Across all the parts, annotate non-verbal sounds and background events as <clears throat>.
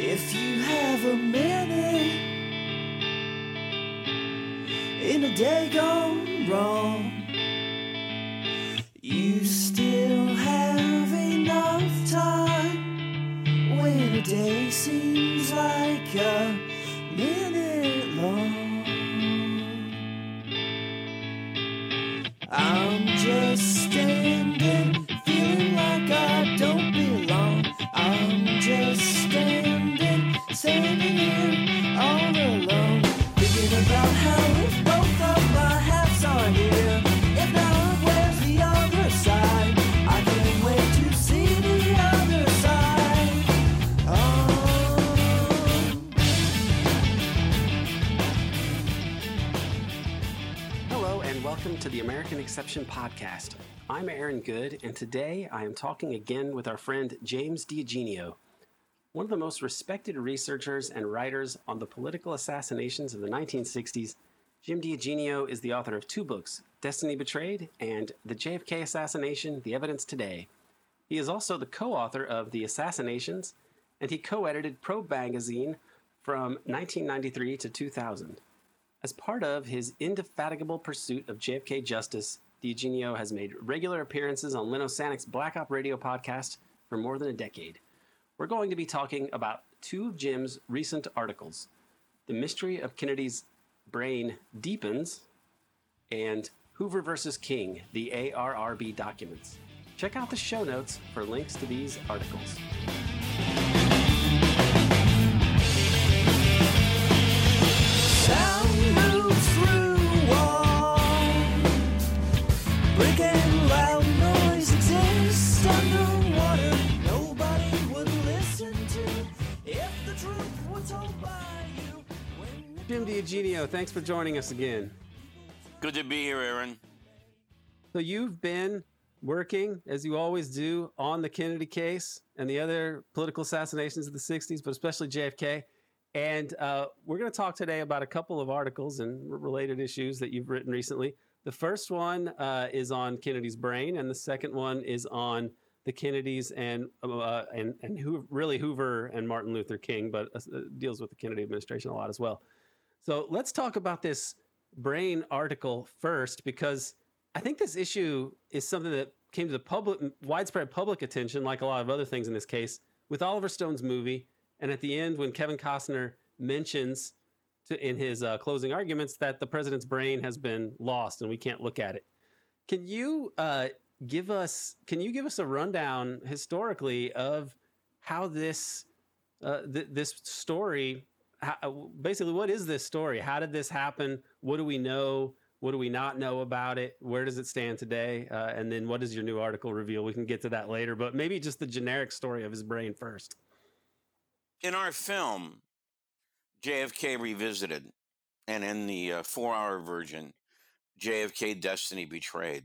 If you have a minute in a day gone wrong, you still have enough time when a day seems like a to the American Exception Podcast. I'm Aaron Good, and today I am talking again with our friend James DiEugenio, one of the most respected researchers and writers on the political assassinations of the 1960s. Jim DiEugenio is the author of two books, Destiny Betrayed and The JFK Assassination The Evidence Today. He is also the co author of The Assassinations, and he co edited Probe magazine from 1993 to 2000. As part of his indefatigable pursuit of JFK justice, DiEugenio has made regular appearances on Len Osanic's Black Op Radio podcast for more than a decade. We're going to be talking about two of Jim's recent articles The Mystery of Kennedy's Brain Deepens and Hoover versus King, the ARRB documents. Check out the show notes for links to these articles. Sound Jim DiEugenio, thanks for joining us again. Good to be here, Aaron. So you've been working, as you always do, on the Kennedy case and the other political assassinations of the 60s, but especially JFK. And uh, we're going to talk today about a couple of articles and related issues that you've written recently. The first one uh, is on Kennedy's brain, and the second one is on the Kennedys and uh, and and who really Hoover and Martin Luther King, but uh, deals with the Kennedy administration a lot as well. So let's talk about this brain article first, because I think this issue is something that came to the public, widespread public attention, like a lot of other things in this case, with Oliver Stone's movie. And at the end, when Kevin Costner mentions to, in his uh, closing arguments that the president's brain has been lost and we can't look at it, can you uh, give us? Can you give us a rundown historically of how this uh, th- this story? How, basically, what is this story? How did this happen? What do we know? What do we not know about it? Where does it stand today? Uh, and then what does your new article reveal? We can get to that later, but maybe just the generic story of his brain first. In our film, JFK Revisited, and in the uh, four hour version, JFK Destiny Betrayed,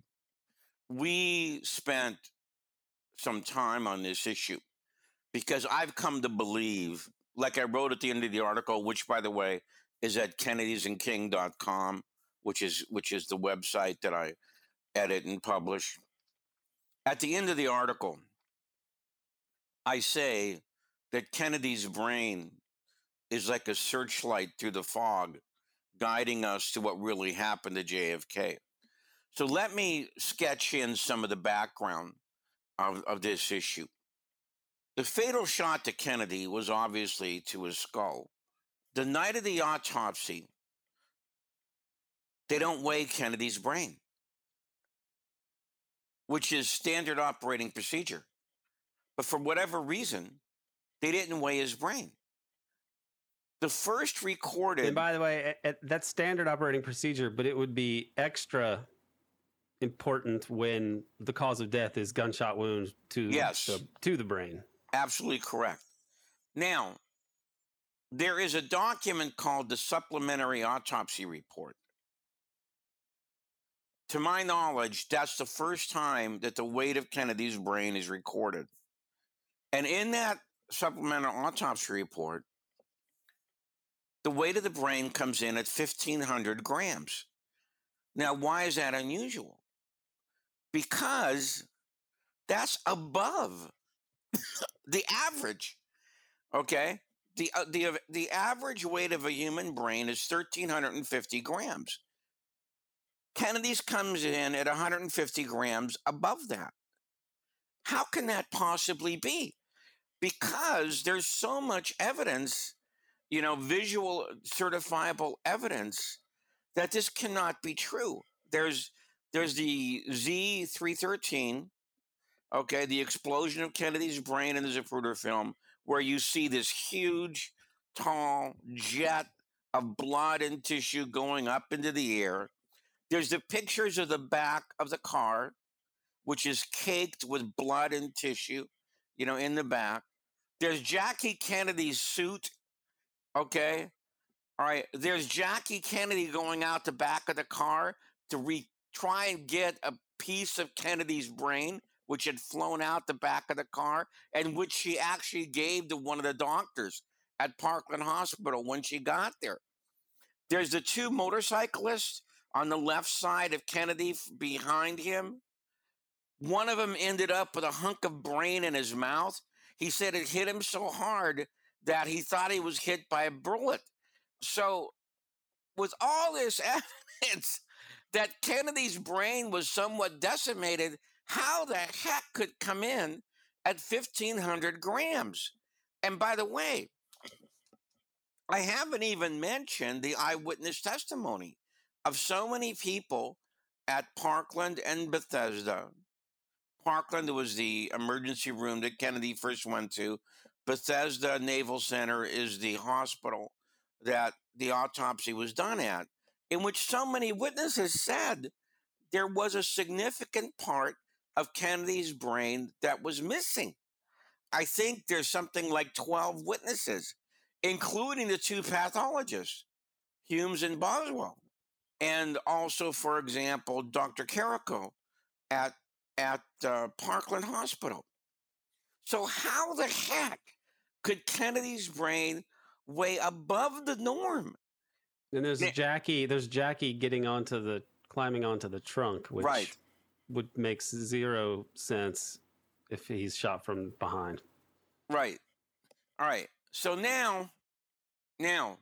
we spent some time on this issue because I've come to believe, like I wrote at the end of the article, which, by the way, is at kennedysandking.com, which is which is the website that I edit and publish. At the end of the article, I say that Kennedy's brain is like a searchlight through the fog, guiding us to what really happened to JFK. So let me sketch in some of the background of, of this issue. The fatal shot to Kennedy was obviously to his skull. The night of the autopsy, they don't weigh Kennedy's brain, which is standard operating procedure. But for whatever reason, they didn't weigh his brain. The first recorded. And by the way, that's standard operating procedure, but it would be extra important when the cause of death is gunshot wounds to Yes. the, to the brain. Absolutely correct. Now, there is a document called the Supplementary Autopsy Report. To my knowledge, that's the first time that the weight of Kennedy's brain is recorded. And in that supplemental autopsy report, the weight of the brain comes in at 1,500 grams. Now, why is that unusual? Because that's above the average. Okay. the uh, the the average weight of a human brain is 1350 grams. Kennedy's comes in at 150 grams above that. How can that possibly be? Because there's so much evidence, you know, visual certifiable evidence that this cannot be true. There's there's the Z313, okay, the explosion of Kennedy's brain in the Zapruder film, where you see this huge, tall jet of blood and tissue going up into the air. There's the pictures of the back of the car, which is caked with blood and tissue, you know, in the back. There's Jackie Kennedy's suit, okay? All right. There's Jackie Kennedy going out the back of the car to re- try and get a piece of Kennedy's brain, which had flown out the back of the car, and which she actually gave to one of the doctors at Parkland Hospital when she got there. There's the two motorcyclists on the left side of Kennedy behind him. One of them ended up with a hunk of brain in his mouth. He said it hit him so hard that he thought he was hit by a bullet. So, with all this <laughs> evidence that Kennedy's brain was somewhat decimated, how the heck could come in at 1500 grams? And by the way, I haven't even mentioned the eyewitness testimony of so many people at Parkland and Bethesda. Parkland was the emergency room that Kennedy first went to. Bethesda Naval Center is the hospital that the autopsy was done at, in which so many witnesses said there was a significant part of Kennedy's brain that was missing. I think there's something like 12 witnesses, including the two pathologists, Humes and Boswell. And also, for example, Dr. Carrico at, at uh, Parkland Hospital. So, how the heck could Kennedy's brain weigh above the norm? And there's Jackie. There's Jackie getting onto the climbing onto the trunk, which Right. would makes zero sense if he's shot from behind. Right. All right. So now, now,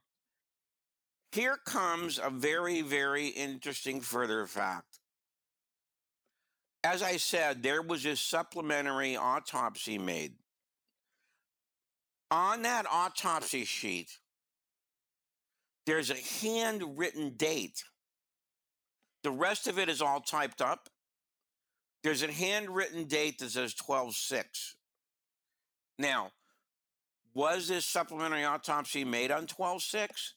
here comes a very, very interesting further fact. As I said, there was a supplementary autopsy made. On that autopsy sheet, there's a handwritten date. The rest of it is all typed up. There's a handwritten date that says 12 6. Now, was this supplementary autopsy made on 12 6?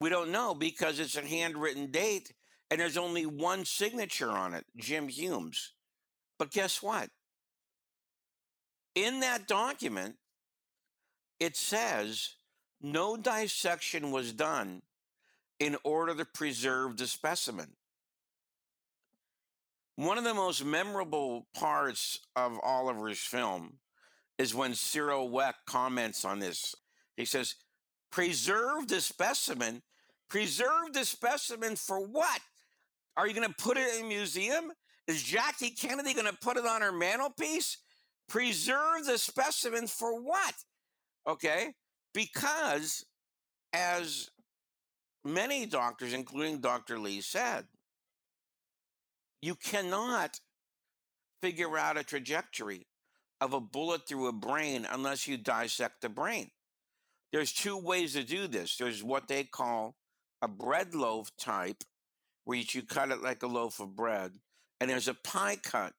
We don't know because it's a handwritten date and there's only one signature on it, Jim Humes. But guess what? In that document, it says no dissection was done in order to preserve the specimen. One of the most memorable parts of Oliver's film is when Cyril Wecht comments on this. He says, Preserve the specimen. Preserve the specimen for what? Are you going to put it in a museum? Is Jackie Kennedy going to put it on her mantelpiece? Preserve the specimen for what? Okay. Because, as many doctors, including Dr. Lee, said, you cannot figure out a trajectory of a bullet through a brain unless you dissect the brain. There's two ways to do this. There's what they call a bread loaf type, where you cut it like a loaf of bread, and there's a pie cut,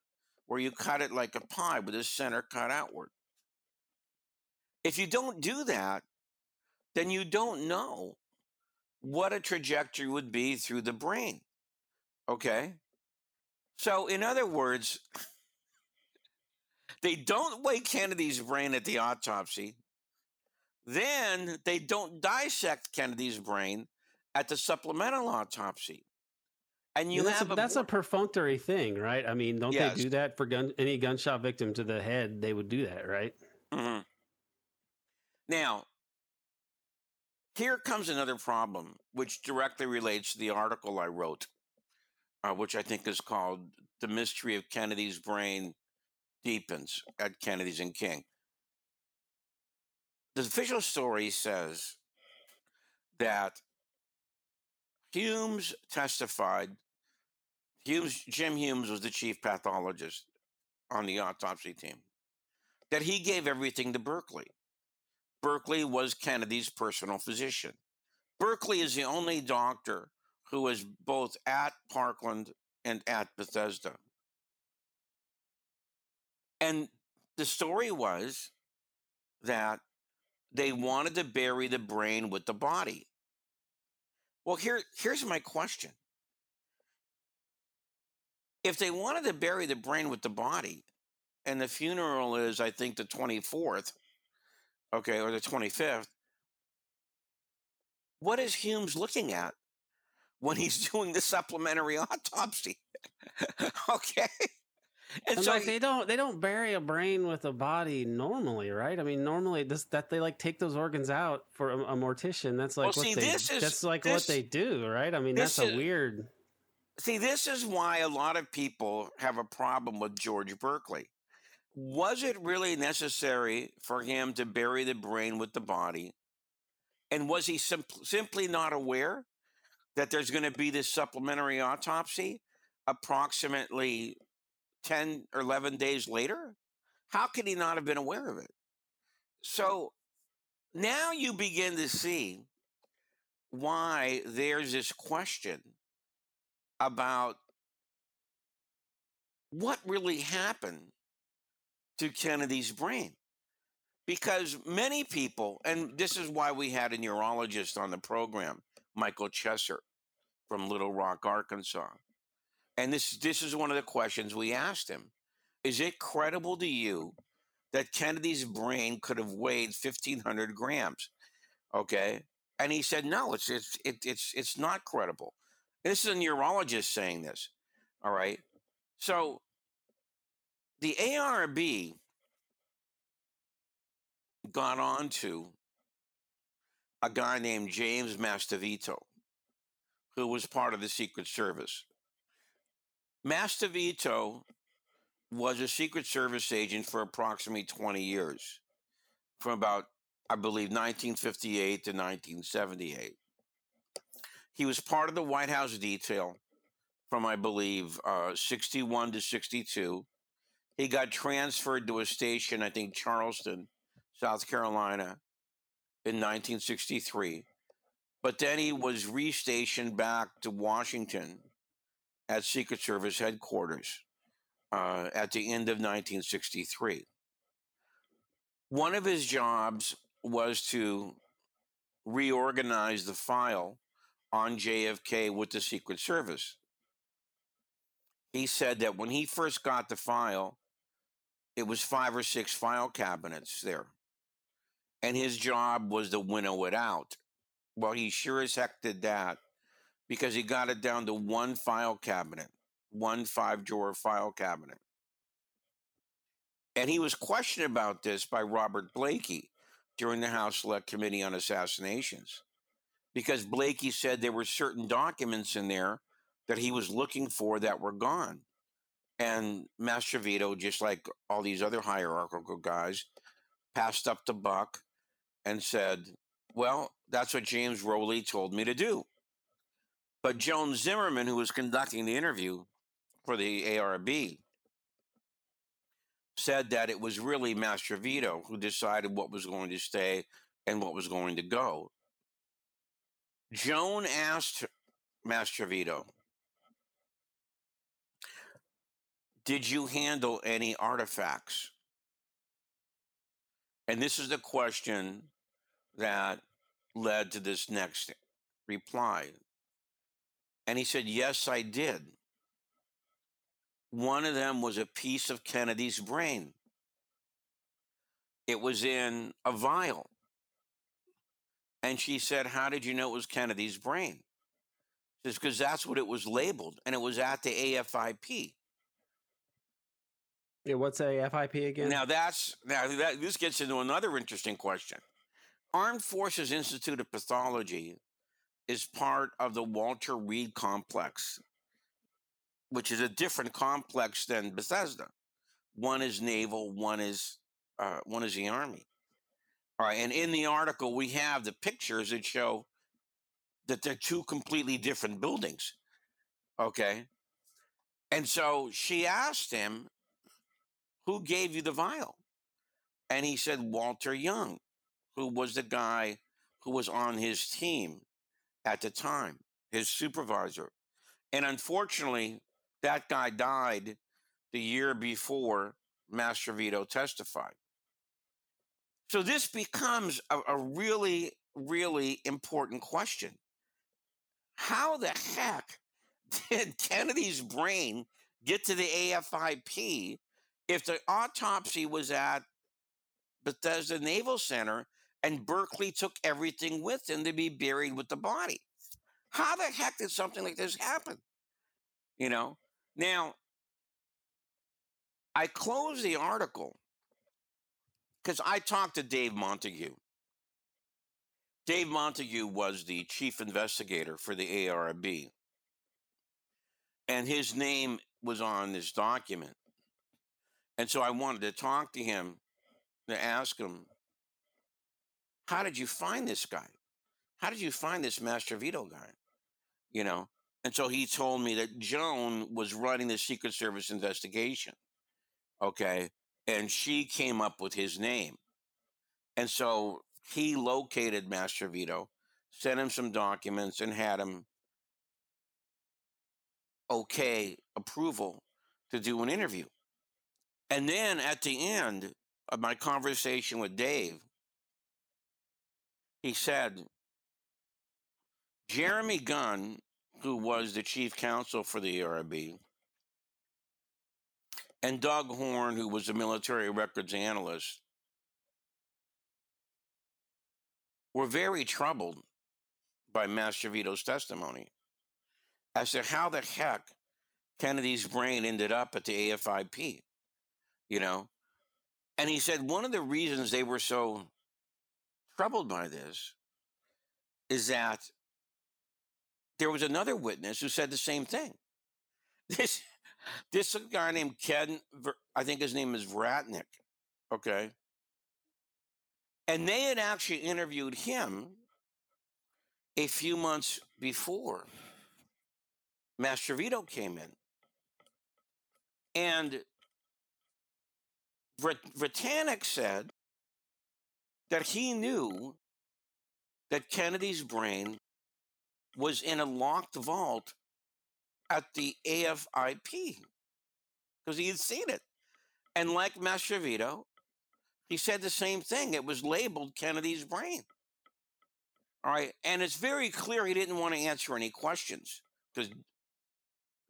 where you cut it like a pie with the center cut outward. If you don't do that, then you don't know what a trajectory would be through the brain. Okay? So, in other words, they don't weigh Kennedy's brain at the autopsy. Then they don't dissect Kennedy's brain at the supplemental autopsy. And you And that's have a, that's a perfunctory thing, right? I mean, don't Yes. they do that for gun any gunshot victim to the head? They would do that, right? Mhm. Now, here comes another problem, which directly relates to the article I wrote, uh, which I think is called "The Mystery of Kennedy's Brain Deepens" at Kennedys and King. the official story says that Humes testified. Humes, Jim Humes was the chief pathologist on the autopsy team. That he gave everything to Burkley. Burkley was Kennedy's personal physician. Burkley is the only doctor who was both at Parkland and at Bethesda. And the story was that they wanted to bury the brain with the body. Well, here, here's my question. If they wanted to bury the brain with the body, and the funeral is, I think, the 24th, okay, or the 25th, what is Humes looking at when mm. he's <laughs> doing the supplementary autopsy? <laughs> okay. And And so like he- they don't they don't bury a brain with a body normally, right? I mean, normally this that they like take those organs out for a, a mortician. That's like Well, what see, they this is- that's like this- what they do, right? I mean, that's a is- weird. See, this is why a lot of people have a problem with George Burkley. Was it really necessary for him to bury the brain with the body? And was he simp- simply not aware that there's going to be this supplementary autopsy approximately 10 or 11 days later? How could he not have been aware of it? So now you begin to see why there's this question about what really happened to Kennedy's brain. Because many people, and this is why we had a neurologist on the program, Michael Chesser from Little Rock, Arkansas. And this, this is one of the questions we asked him. Is it credible to you that Kennedy's brain could have weighed 1,500 grams? Okay. And he said, no, it's, it's, it, it's, it's not credible. This is a neurologist saying this. All right. So the ARB got on to a guy named James Mastrovito, who was part of the Secret Service. Mastrovito was a Secret Service agent for approximately 20 years, from about, I believe, 1958 to 1978. He was part of the White House detail from, I believe, uh, 61 to 62. He got transferred to a station, I think, Charleston, South Carolina, in 1963. But then he was restationed back to Washington at Secret Service headquarters uh, at the end of 1963. One of his jobs was to reorganize the file on JFK with the Secret Service. He said that when he first got the file, it was five or six file cabinets there. And his job was to winnow it out. Well, he sure as heck did that because he got it down to one file cabinet, one five drawer file cabinet. And he was questioned about this by Robert Blakey during the House Select Committee on Assassinations because Blakey said there were certain documents in there that he was looking for that were gone. And Mastrovito, just like all these other hierarchical guys, passed up the buck and said, Well, that's what James Rowley told me to do. But Joan Zimmerman, who was conducting the interview for the ARB, said that it was really Mastrovito who decided what was going to stay and what was going to go. Joan asked Mastrovito, Did you handle any artifacts? And this is the question that led to this next reply. And he said, Yes, I did. One of them was a piece of Kennedy's brain, it was in a vial. And she said, How did you know it was Kennedy's brain? Says, Because that's what it was labeled, and it was at the AFIP. Yeah, what's AFIP again? Now that's now that this gets into another interesting question. Armed Forces Institute of Pathology is part of the Walter Reed complex, which is a different complex than Bethesda. One is naval, one is uh, one is the army. All right, and in the article we have the pictures that show that they're two completely different buildings. Okay. And so she asked him, Who gave you the vial? And he said, Walter Young, who was the guy who was on his team at the time, his supervisor. And unfortunately, that guy died the year before Mastrovito testified. So this becomes a, a really, really important question. How the heck <laughs> did Kennedy's brain get to the AFIP if the autopsy was at Bethesda Naval Center and Burkley took everything with him to be buried with the body? How the heck did something like this happen? You know? Now, I closed the article because I talked to Dave Montague. Dave Montague was the chief investigator for the ARB, and his name was on this document. And so I wanted to talk to him to ask him, How did you find this guy? How did you find this Mastrovito guy? You know? And so he told me that Joan was running the Secret Service investigation. Okay. And she came up with his name. And so he located Mastrovito, sent him some documents, and had him okay approval to do an interview. And then at the end of my conversation with Dave, he said, Jeremy Gunn, who was the chief counsel for the ARB, and Doug Horne, who was a military records analyst, were very troubled by Mastrovito's testimony. As to how the heck Kennedy's brain ended up at the AFIP, you know? And he said one of the reasons they were so troubled by this is that there was another witness who said the same thing. <laughs> This this guy named Ken, I think his name is Vratnik, okay? And they had actually interviewed him a few months before Mastrovito came in. And Vratnik said that he knew that Kennedy's brain was in a locked vault at the AFIP because he had seen it. And like Mastrovito, he said the same thing. It was labeled Kennedy's brain. All right. And it's very clear he didn't want to answer any questions because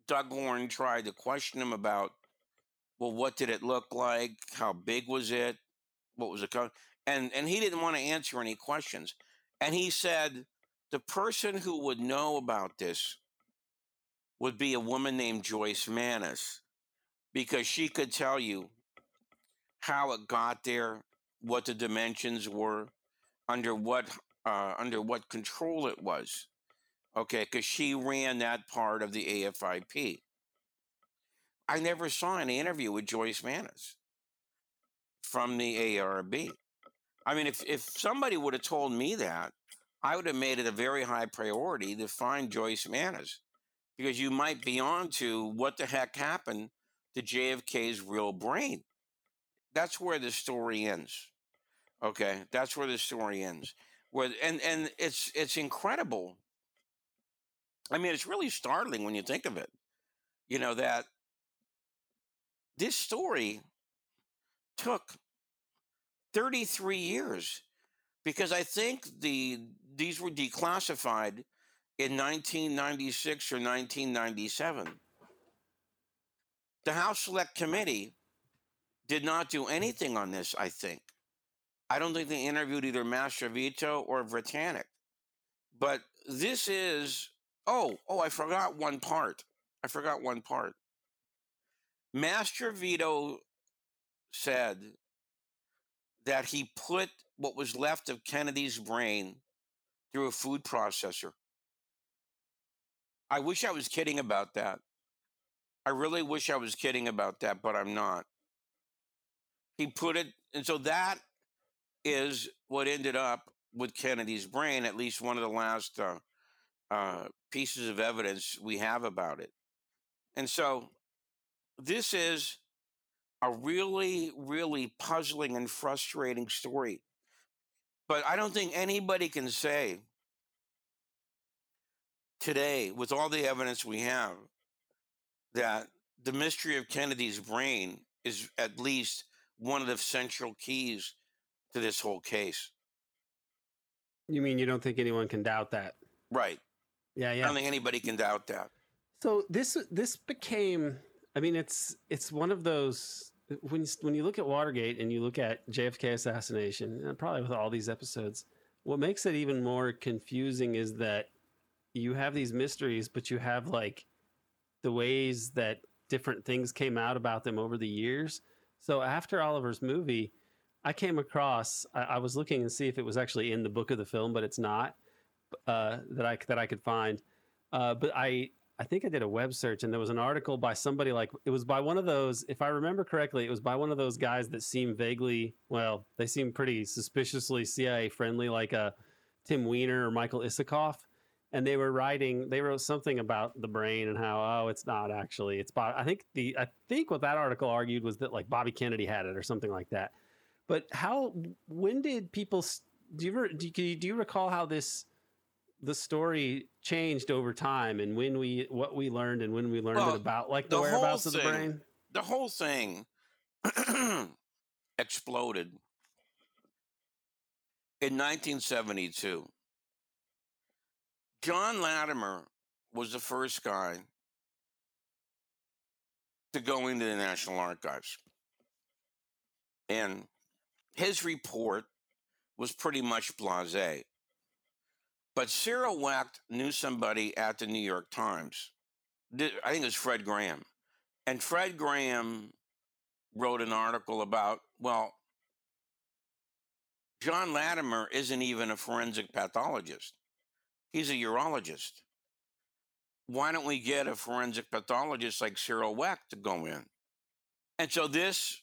Doug Horne tried to question him about, well, what did it look like? How big was it? What was it? And, and he didn't want to answer any questions. And he said, the person who would know about this would be a woman named Joyce Mannis because she could tell you how it got there, what the dimensions were, under what uh, under what control it was. Okay, because she ran that part of the AFIP. I never saw an interview with Joyce Mannis from the ARB. I mean, if, if somebody would have told me that, I would have made it a very high priority to find Joyce Mannis because you might be on to what the heck happened to JFK's real brain. That's where the story ends. Okay, that's where the story ends. Where and and it's it's incredible. I mean, it's really startling when you think of it. You know that this story took 33 years because I think the these were declassified in 1996 or 1997. The House Select Committee did not do anything on this, I think. I don't think they interviewed either Mastrovito or Vratnik. But this is, oh, oh, I forgot one part. I forgot one part. Mastrovito said that he put what was left of Kennedy's brain through a food processor. I wish I was kidding about that. I really wish I was kidding about that, but I'm not. He put it, and so that is what ended up with Kennedy's brain, at least one of the last uh, uh, pieces of evidence we have about it. And so this is a really, really puzzling and frustrating story. But I don't think anybody can say today, with all the evidence we have, that the mystery of Kennedy's brain is at least one of the central keys to this whole case. You mean you don't think anyone can doubt that? Right. Yeah, yeah. I don't think anybody can doubt that. So this this became. I mean, it's it's one of those when you, when you look at Watergate and you look at JFK assassination, and probably with all these episodes, what makes it even more confusing is that you have these mysteries, but you have like the ways that different things came out about them over the years. So after Oliver's movie, I came across. I, I was looking and see if it was actually in the book of the film, but it's not. Uh, that I that I could find. Uh, but I I think I did a web search and there was an article by somebody like it was by one of those. If I remember correctly, it was by one of those guys that seem vaguely well. They seem pretty suspiciously CIA friendly, like a Tim Weiner or Michael Isikoff. And they were writing. They wrote something about the brain and how oh, it's not actually. It's Bob. I think the I think what that article argued was that like Bobby Kennedy had it or something like that. But how? When did people? Do you do you, do you recall how this the story changed over time and when we what we learned and when we learned Well, it about like the, the whereabouts of the brain? The whole thing <clears throat> exploded in 1972. John Lattimer was the first guy to go into the National Archives. And his report was pretty much blase. But Cyril Wecht knew somebody at the New York Times. I think it was Fred Graham. And Fred Graham wrote an article about, well, John Lattimer isn't even a forensic pathologist. He's a urologist. Why don't we get a forensic pathologist like Cyril Wecht to go in? And so this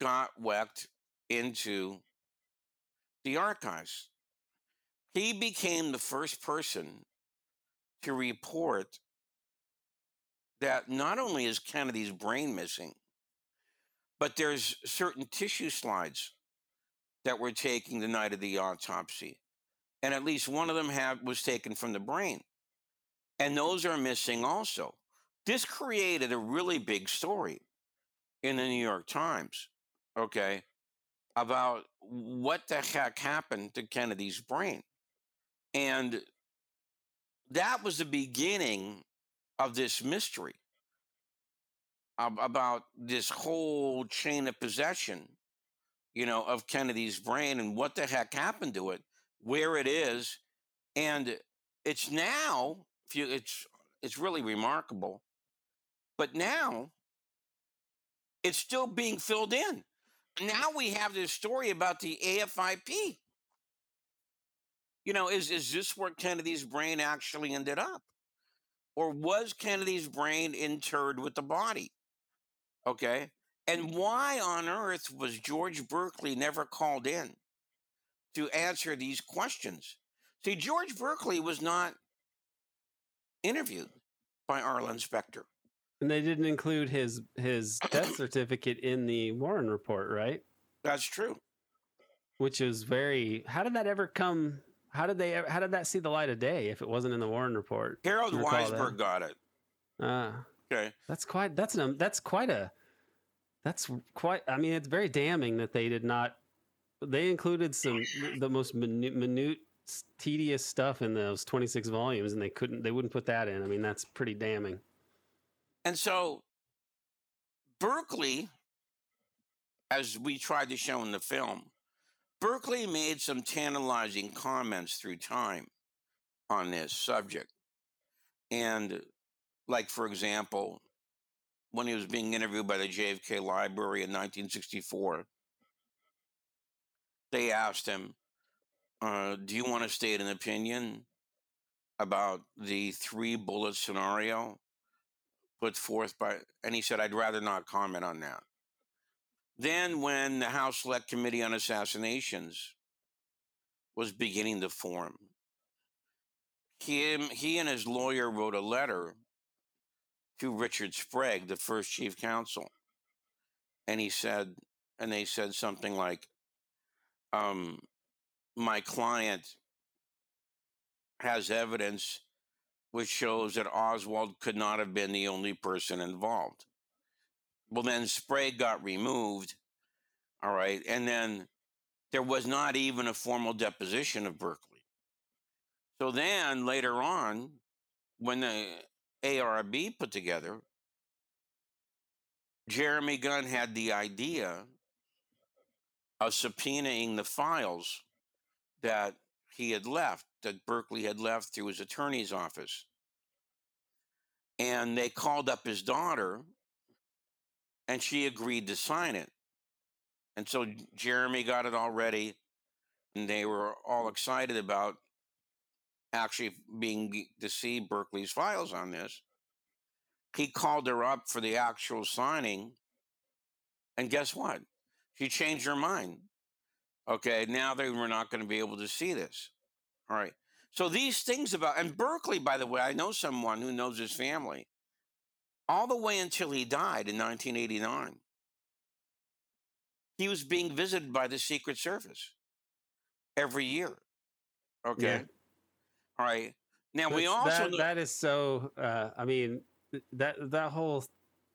got Wecht into the archives. He became the first person to report that not only is Kennedy's brain missing, but there's certain tissue slides that were taken the night of the autopsy. And at least one of them had, was taken from the brain. And those are missing also. This created a really big story in the New York Times, okay, about what the heck happened to Kennedy's brain. And that was the beginning of this mystery about this whole chain of possession, you know, of Kennedy's brain and what the heck happened to it, where it is, and it's now. If you, it's it's really remarkable, but now it's still being filled in. Now we have this story about the AFIP. You know, is is this where Kennedy's brain actually ended up? or was Kennedy's brain interred with the body? Okay. And why on earth was George Burkley never called in to answer these questions? See, George Burkley was not interviewed by Arlen Specter. And they didn't include his his death <clears throat> certificate in the Warren report, right? That's true. Which is very. How did that ever come? How did they? How did that see the light of day if it wasn't in the Warren report? Harold I recall that. Weisberg got it. Ah, Okay. that's quite. That's an. That's quite a. That's quite. I mean, it's very damning that they did not. They included some the most minute, minute, tedious stuff in those twenty six volumes, and they couldn't. They wouldn't put that in. I mean, that's pretty damning. And so Burkley, as we tried to show in the film, Burkley made some tantalizing comments through time on this subject. And, like, for example, when he was being interviewed by the JFK Library in 1964, they asked him, uh, Do you want to state an opinion about the three bullet scenario put forth by, and he said, I'd rather not comment on that. Then, when the House Select Committee on Assassinations was beginning to form. He, he and his lawyer wrote a letter to Richard Sprague, the first chief counsel. And he said, and they said something like, um, my client has evidence which shows that Oswald could not have been the only person involved. Well, then Sprague got removed. All right. And then there was not even a formal deposition of Burkley. So then later on, when the ARB put together, Jeremy Gunn had the idea of subpoenaing the files that he had left, that Burkley had left through his attorney's office. And they called up his daughter, and she agreed to sign it. And so Jeremy got it all ready, and they were all excited about actually being to see Burkley's files on this. He called her up for the actual signing, and guess what? She changed her mind. Okay, now they were not going to be able to see this. All right. So these things about, and Burkley, by the way, I know someone who knows his family all the way until he died in 1989. He was being visited by the Secret Service every year. Okay. Yeah. All right. Now we also that, know- that is so. Uh, I mean, that that whole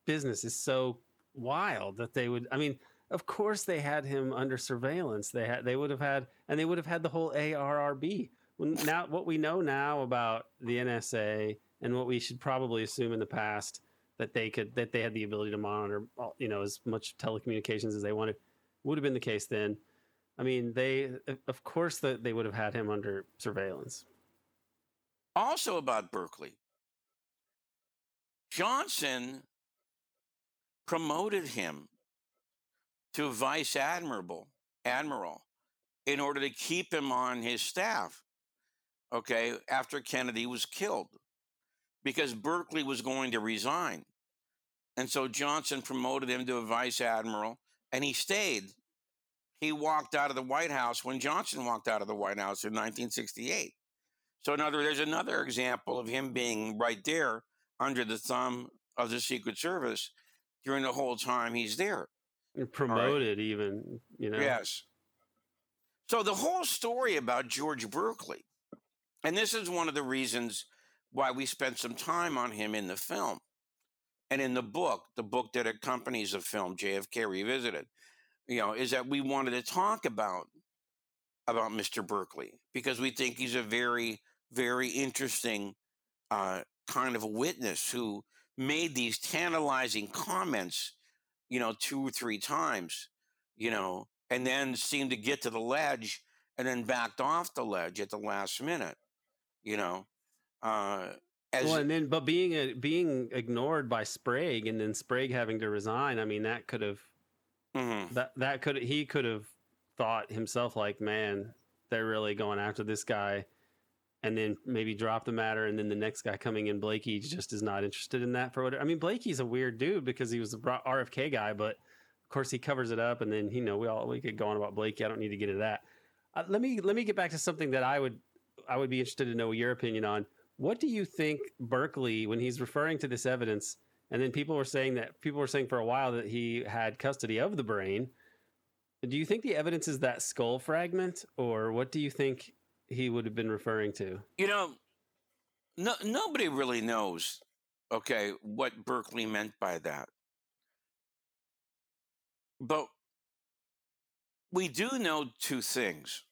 business is so wild that they would. I mean, of course they had him under surveillance. They had. They would have had, and they would have had the whole ARRB. Now, what we know now about the NSA and what we should probably assume in the past that they could that they had the ability to monitor, all- you know, as much telecommunications as they wanted, would have been the case then. I mean, they uh, of course that they would have had him under surveillance. also about Burkley. Johnson promoted him to vice admiral, admiral, in order to keep him on his staff. Okay, after Kennedy was killed, because Burkley was going to resign, and so Johnson promoted him to a vice admiral, and he stayed. He walked out of the White House when Johnson walked out of the White House in 1968. So in another there's another example of him being right there under the thumb of the Secret Service during the whole time he's there. And promoted even you know Yes. So the whole story about George Burkley, and this is one of the reasons why we spent some time on him in the film and in the book, the book that accompanies the film, JFK Revisited, you know, is that we wanted to talk about about Mr. Burkley because we think he's a very, very interesting uh, kind of witness who made these tantalizing comments, you know, two or three times, you know, and then seemed to get to the ledge and then backed off the ledge at the last minute, you know. Uh, as well, and then but being a, being ignored by Sprague and then Sprague having to resign, I mean that could have Mhm. that that could he could have thought himself like, man, they're really going after this guy, and then maybe drop the matter, and then the next guy coming in, Blakey, just is not interested in that for whatever. I mean, Blakey's a weird dude because he was the RFK guy, but of course he covers it up, and then you know we all we could go on about Blakey. I don't need to get into that. Uh, let me let me get back to something that I would I would be interested to know your opinion on. What do you think Burkley, when he's referring to this evidence, and then people were saying that people were saying for a while that he had custody of the brain? Do you think the evidence is that skull fragment, or what do you think he would have been referring to? You know, no, nobody really knows, okay, what Burkley meant by that. But we do know two things.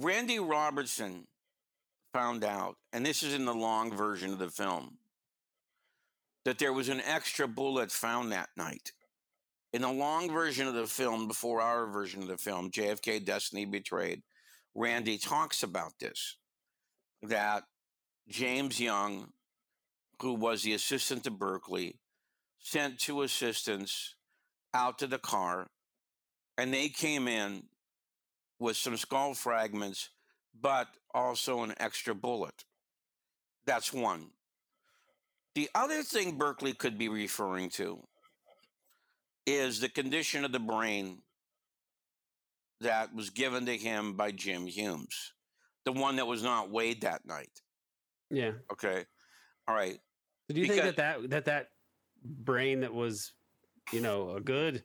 Randy Robertson found out, and this is in the long version of the film, that there was an extra bullet found that night. In the long version of the film, before our version of the film, JFK Destiny Betrayed, Randy talks about this that James Young, who was the assistant to Burkley, sent two assistants out to the car and they came in with some skull fragments, but also an extra bullet. That's one. The other thing Burkley could be referring to is the condition of the brain that was given to him by Jim Humes, the one that was not weighed that night. Yeah. Okay. All right. Do you think that, that that that brain that was, you know, a good,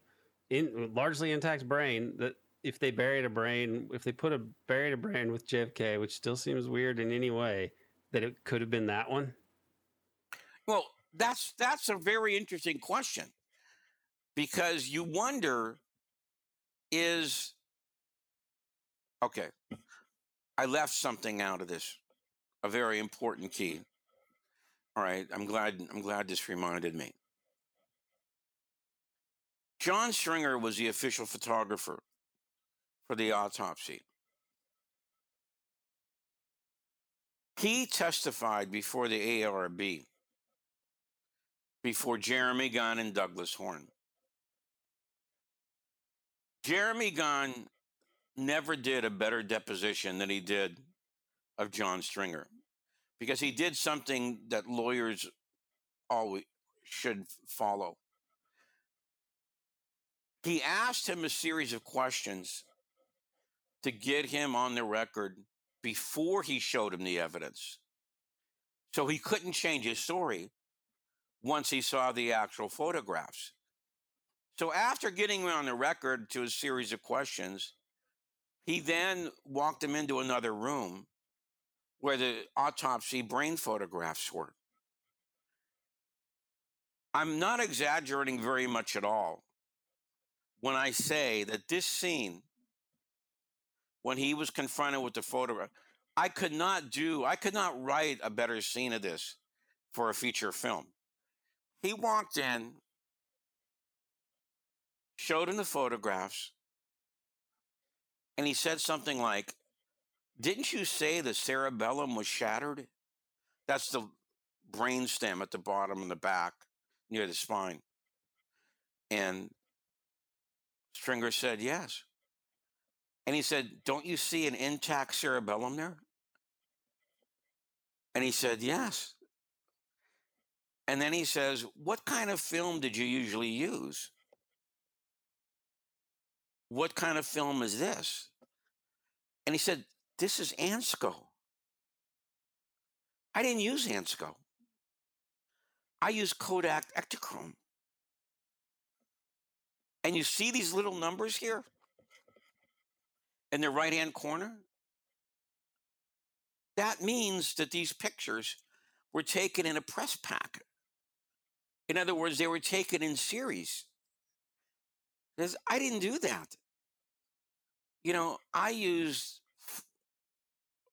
in largely intact brain that if they buried a brain, if they put a buried a brain with JFK, which still seems weird in any way, that it could have been that one? Well, that's that's a very interesting question because you wonder is okay. I left something out of this, a very important key. All right, I'm glad I'm glad this reminded me. John Stringer was the official photographer for the autopsy. He testified before the ARB before Jeremy Gunn and Douglas Horne. Jeremy Gunn never did a better deposition than he did of John Stringer because he did something that lawyers always should follow. He asked him a series of questions to get him on the record before he showed him the evidence. So he couldn't change his story once he saw the actual photographs. So after getting him on the record to a series of questions, he then walked him into another room where the autopsy brain photographs were. I'm not exaggerating very much at all when I say that this scene, when he was confronted with the photograph, I could not do, I could not write a better scene of this for a feature film. He walked in, showed him the photographs, and he said something like, Didn't you say the cerebellum was shattered? That's the brain stem at the bottom and the back near the spine. And Stringer said, Yes. And he said, Don't you see an intact cerebellum there? And he said, Yes. And then he says, What kind of film did you usually use? What kind of film is this? And he said, This is Ansco. I didn't use Ansco. I use Kodak Ektachrome. And you see these little numbers here in the right hand corner? That means that these pictures were taken in a press pack. In other words, they were taken in series. Because I didn't do that. You know, I used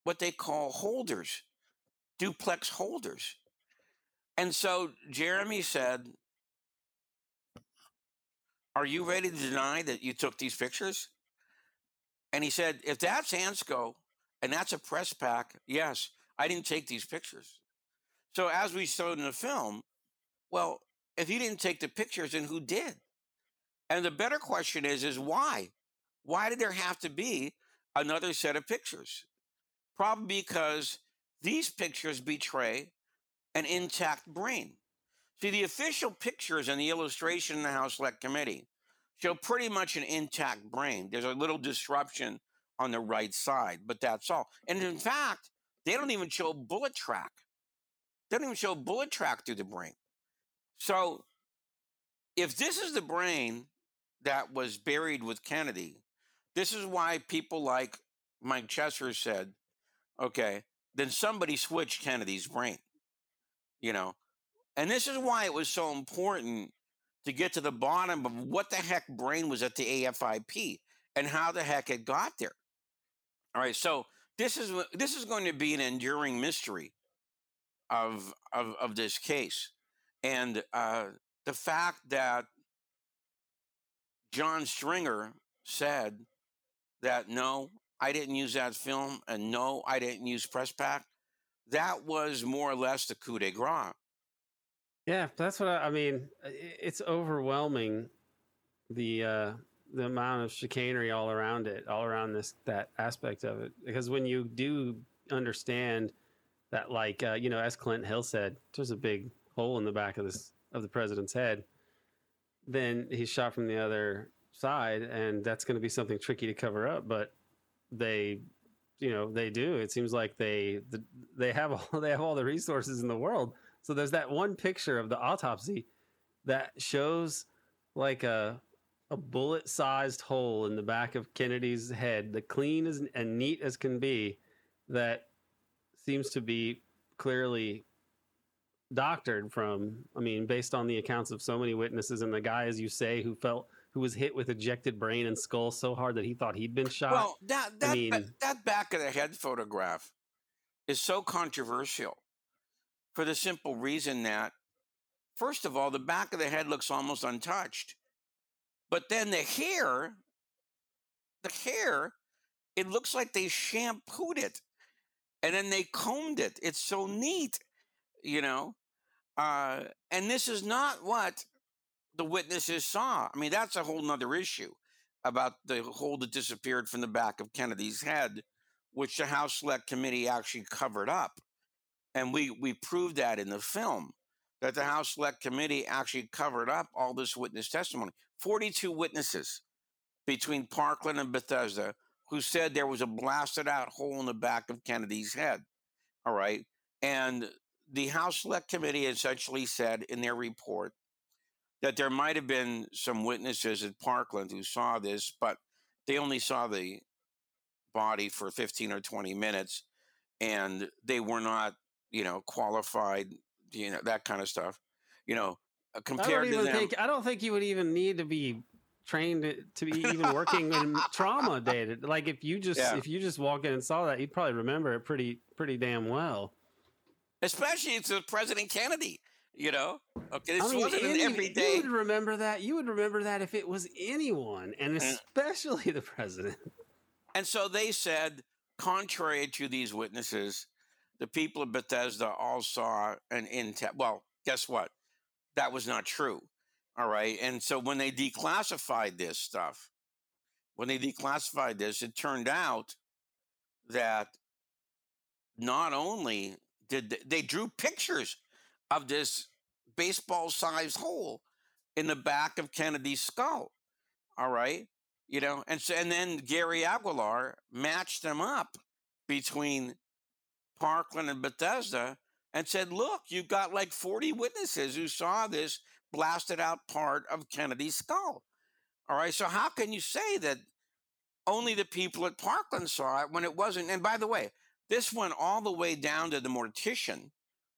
what they call holders, duplex holders. And so Jeremy said, Are you ready to deny that you took these pictures? And he said, If that's Ansco and that's a press pack, yes, I didn't take these pictures. So as we showed in the film, well, if you didn't take the pictures, then who did? And the better question is, is why? Why did there have to be another set of pictures? Probably because these pictures betray an intact brain. See, the official pictures and the illustration in the House Select Committee show pretty much an intact brain. There's a little disruption on the right side, but that's all. And in fact, they don't even show bullet track. They don't even show bullet track through the brain. So, if this is the brain that was buried with Kennedy, this is why people like Mike Chesser said, okay, then somebody switched Kennedy's brain, you know. And this is why it was so important to get to the bottom of what the heck brain was at the AFIP and how the heck it got there. All right, so this is this is going to be an enduring mystery of of, of this case, and uh, the fact that John Stringer said that no, I didn't use that film, and no, I didn't use press pack. That was more or less the coup de grace. Yeah, that's what I, I mean. It's overwhelming the uh, the amount of chicanery all around it, all around this that aspect of it. Because when you do understand that, like uh, you know, as Clint Hill said, there's a big hole in the back of this of the president's head. Then he's shot from the other side, and that's going to be something tricky to cover up. But they, you know, they do. It seems like they they have all <laughs> they have all the resources in the world. So there's that one picture of the autopsy that shows like a a bullet sized hole in the back of Kennedy's head, the clean as and neat as can be, that seems to be clearly doctored from i mean based on the accounts of so many witnesses and the guy as you say who felt who was hit with ejected brain and skull so hard that he thought he'd been shot. Well, that that I mean, that back of the head photograph is so controversial for the simple reason that first of all, the back of the head looks almost untouched. But then the hair, the hair, it looks like they shampooed it and then they combed it. It's so neat, you know. Uh, and this is not what the witnesses saw. I mean, that's a whole nother issue about the hole that disappeared from the back of Kennedy's head, which the House Select Committee actually covered up. And we, we proved that in the film that the House Select Committee actually covered up all this witness testimony. 42 witnesses between Parkland and Bethesda who said there was a blasted out hole in the back of Kennedy's head. All right. And the House Select Committee essentially said in their report that there might have been some witnesses at Parkland who saw this, but they only saw the body for 15 or 20 minutes and they were not, you know, qualified, you know, that kind of stuff. You know, uh, I compared don't to them. think I don't think you would even need to be trained to- be even working in trauma data. Like if you <laughs> just Yeah. if you just walk in and saw that, you'd probably remember it pretty pretty damn well. especially it's President Kennedy. You know, okay, this I mean, wasn't an any- everyday. You would remember that. You would remember that if it was anyone, and Mm. especially the president. And so they said, contrary to these witnesses, the people of Bethesda all saw an intact. Well, guess what? That was not true. All right. And so when they declassified this stuff, when they declassified this, it turned out that not only did they, they drew pictures of this baseball sized hole in the back of Kennedy's skull. All right you know and so and then gary aguilar matched them up between parkland and bethesda and said look you've got like 40 witnesses who saw this blasted out part of kennedy's skull all right so how can you say that only the people at parkland saw it when it wasn't and by the way this went all the way down to the mortician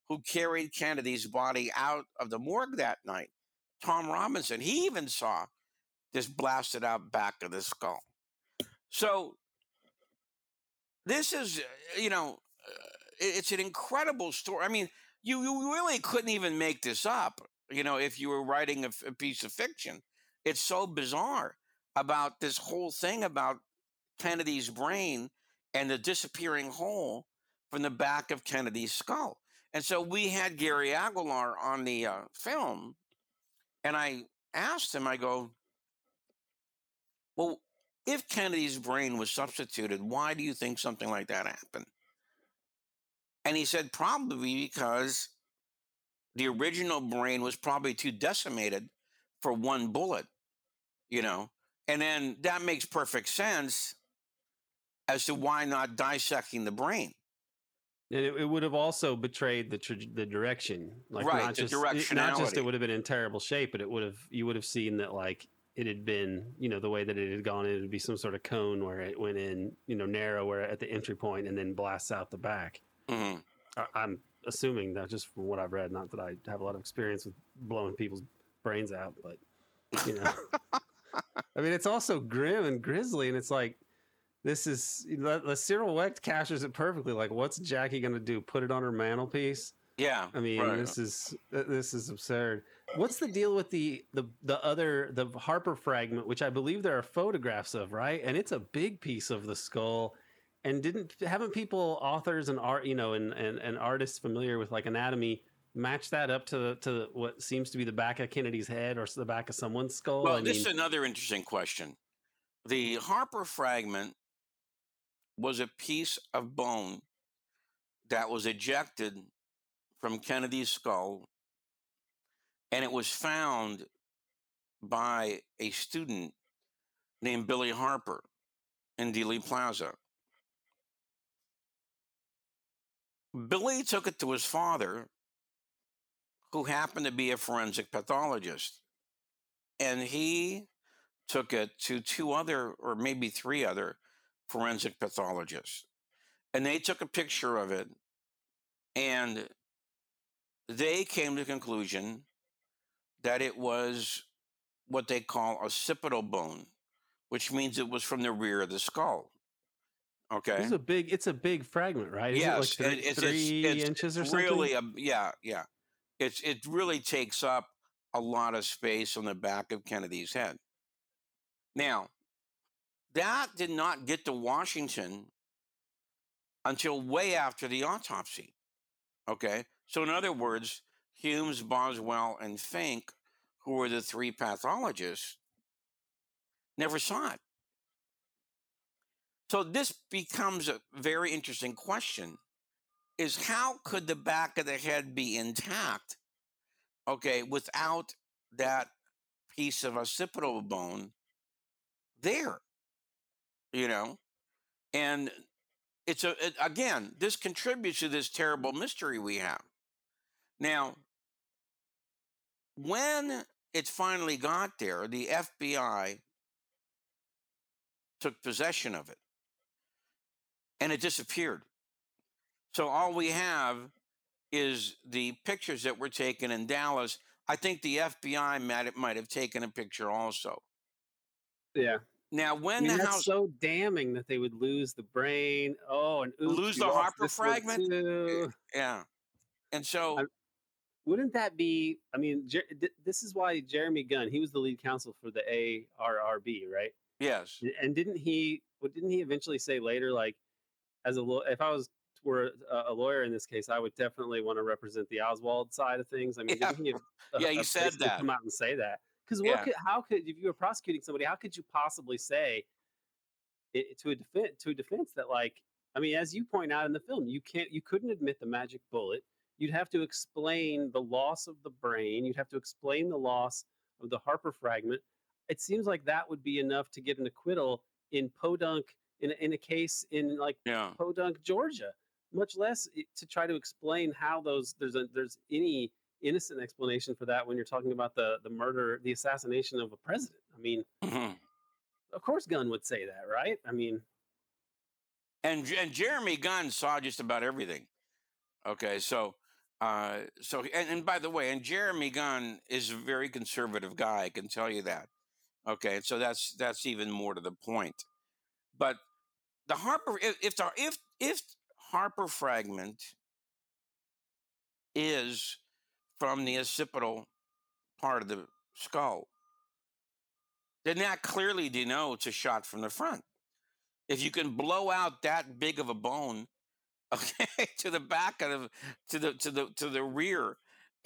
who carried kennedy's body out of the morgue that night tom robinson he even saw this blasted out back of the skull. So this is, uh, you know, it's an incredible story. I mean, you, you really couldn't even make this up, you know, if you were writing a piece of fiction. It's so bizarre about this whole thing about Kennedy's brain and the disappearing hole from the back of Kennedy's skull. And so we had Gary Aguilar on the uh, film, and I asked him, I go, well, if Kennedy's brain was substituted, why do you think something like that happened? And he said, probably because the original brain was probably too decimated for one bullet, you know? And then that makes perfect sense as to why not dissecting the brain. It, it would have also betrayed the tra- the direction, like Right, not the just it- not just it would have been in terrible shape, but it would have you would have seen that like it had been, you know, the way that it had gone, it would be some sort of cone where it went in, you know, narrow where at the entry point and then blasts out the back. Mhm. I, I'm assuming that just from what I've read, not that I have a lot of experience with blowing people's brains out, but you know, <laughs> I mean, it's also grim and grisly, and it's like this is the, the Cyril Wecht captures it perfectly. Like, what's Jackie gonna do? Put it on her mantelpiece? Yeah. I mean, right. this is this is absurd. What's the deal with the the the other the Harper fragment, which I believe there are photographs of, right? And it's a big piece of the skull. And didn't haven't people, authors and art, you know, and, and, and artists familiar with like anatomy, match that up to to what seems to be the back of Kennedy's head or the back of someone's skull? Well, I this mean, is another interesting question. The Harper fragment was a piece of bone that was ejected from Kennedy's skull, and it was found by a student named Billy Harper in Dealey Plaza. Billy took it to his father, who happened to be a forensic pathologist. And he took it to two other, or maybe three other forensic pathologists. And they took a picture of it and they came to the conclusion that it was what they call occipital bone, which means it was from the rear of the skull. Okay. This is a big. It's a big fragment, right? Yes, it like it's, three it's, it's inches or something? really yeah yeah. It's it really takes up a lot of space on the back of Kennedy's head. Now, that did not get to Washington until way after the autopsy. Okay, so in other words, Humes, Boswell, and Fink, who were the three pathologists, never saw it. So this becomes a very interesting question is how could the back of the head be intact okay without that piece of occipital bone there you know? And it's a it, again this contributes to this terrible mystery we have. Now when it finally got there the fbi took possession of it and it disappeared so all we have is the pictures that were taken in Dallas. I think the FBI might might have taken a picture also. Yeah. Now, I when mean, the house so damning that they would lose the brain. Oh, and oops, Lose the Harper fragment? Eh, yeah, and so I'm- Wouldn't that be? I mean, Jer- th- this is why Jeremy Gunn. He was the lead counsel for the ARRB, right? yes, And didn't he? What didn't he eventually say later? Like, as a if I was were a, a lawyer in this case, I would definitely want to represent the Oswald side of things. I mean, Yeah. didn't he? Yeah, he said that. Come out and say that because what? Yeah. Could, how could if you were prosecuting somebody? How could you possibly say it, to a defense to a defense that like? I mean, as you point out in the film, you can't, you couldn't admit the magic bullet. You'd have to explain the loss of the brain. You'd have to explain the loss of the Harper fragment. It seems like that would be enough to get an acquittal in Podunk in a, in a case in like yeah, Podunk, Georgia. Much less to try to explain how those there's a there's any innocent explanation for that when you're talking about the the murder, the assassination of a president. I mean, Mhm. of course, Gunn would say that, right? I mean, and and Jeremy Gunn saw just about everything. Okay, so uh, so and, and by the way, and Jeremy Gunn is a very conservative guy. I can tell you that. Okay, so that's that's even more to the point. But the Harper, if the, if if Harper fragment is from the occipital part of the skull, then that clearly denotes a shot from the front. If you can blow out that big of a bone, <laughs> okay, to the back of the, to the to the to the rear,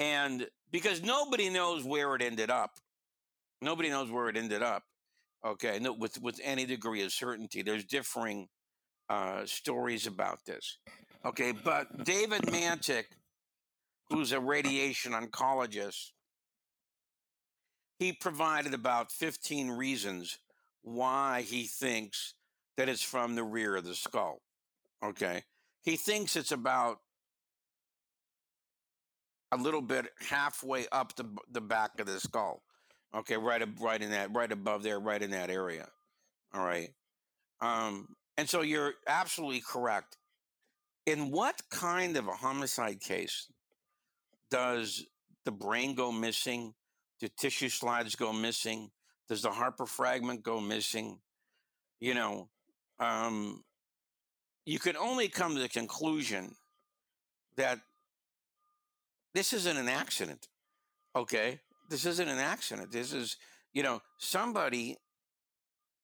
and because nobody knows where it ended up, nobody knows where it ended up. Okay, no, with with any degree of certainty, there's differing uh, stories about this. Okay, but David Mantik, who's a radiation oncologist, he provided about 15 reasons why he thinks that it's from the rear of the skull. Okay. He thinks it's about a little bit halfway up the, the back of the skull. Okay, right right in that right above there, right in that area. All right. Um, and so you're absolutely correct. In what kind of a homicide case does the brain go missing? Do tissue slides go missing? Does the Harper fragment go missing? You know, um, you can only come to the conclusion that this isn't an accident. Okay, this isn't an accident. This is, you know, somebody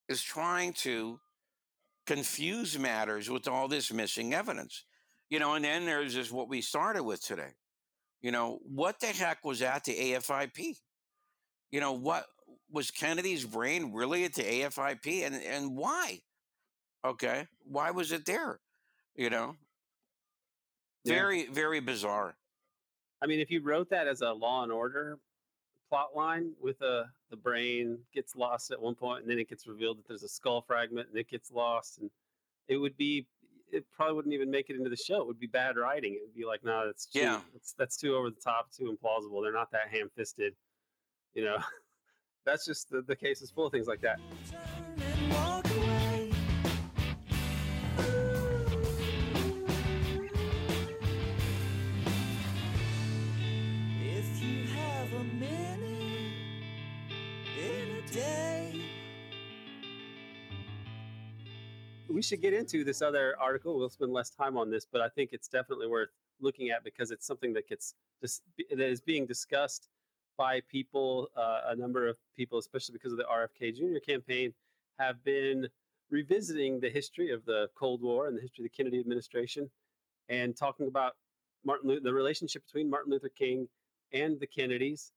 is trying to confuse matters with all this missing evidence. You know, and then there's just what we started with today. You know, what the heck was at the AFIP? You know, what was Kennedy's brain really at the AFIP and, and why? Okay. Why was it there? You know, Yeah. very, very bizarre. I mean, if you wrote that as a Law and Order plot line with a the brain gets lost at one point, and then it gets revealed that there's a skull fragment, and it gets lost, and it would be it probably wouldn't even make it into the show. It would be bad writing. It would be like, no, that's too, Yeah. that's that's too over the top, too implausible. They're not that ham fisted, you know. <laughs> that's just the, the case is full of things like that. We should get into this other article. We'll spend less time on this, but I think it's definitely worth looking at because it's something that gets that is being discussed by people. Uh, a number of people, especially because of the RFK Jr. campaign, have been revisiting the history of the Cold War and the history of the Kennedy administration, and talking about Martin Luther, the relationship between Martin Luther King and the Kennedys.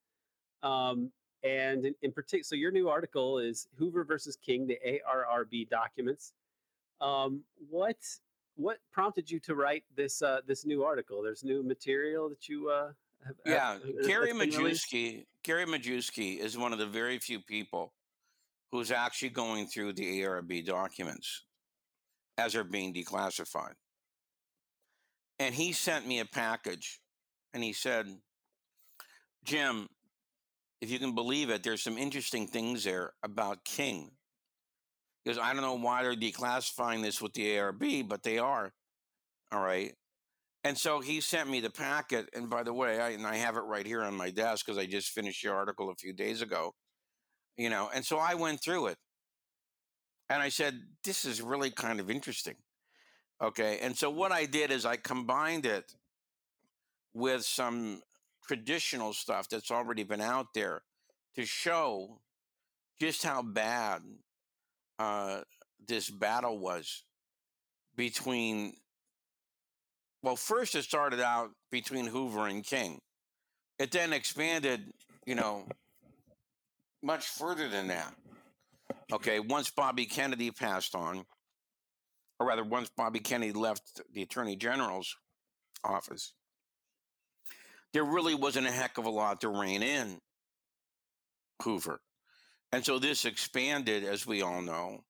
Um, and in, in particular, so your new article is Hoover versus King, the ARRB documents um, what what prompted you to write this uh, this new article? There's new material that you uh, have. Yeah, have- uh, Gary that's been released? Majewski. Gary Majewski is one of the very few people who's actually going through the ARB documents as they're being declassified. And he sent me a package, and he said, "Jim, if you can believe it, there's some interesting things there about King." Because I don't know why they're declassifying this with the ARB, but they are. All right. And so he sent me the packet. And by the way, I, and I have it right here on my desk because I just finished your article a few days ago. You know, and so I went through it. And I said, this is really kind of interesting. Okay. And so what I did is I combined it with some traditional stuff that's already been out there to show just how bad uh, this battle was between well first it started out between hoover and king. It then expanded you know much further than that. Okay once bobby kennedy passed on or rather once bobby kennedy left the attorney general's office there really wasn't a heck of a lot to rein in hoover and so this expanded, as we all know,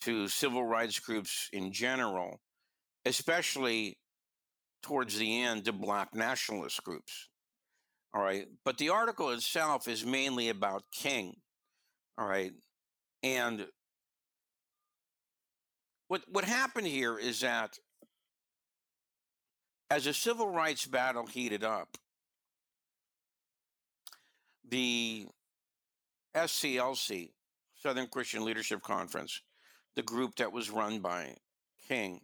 to civil rights groups in general, especially towards the end to black nationalist groups. All right. But the article itself is mainly about King. All right. And what what happened here is that as the civil rights battle heated up, the SCLC, Southern Christian Leadership Conference, the group that was run by King,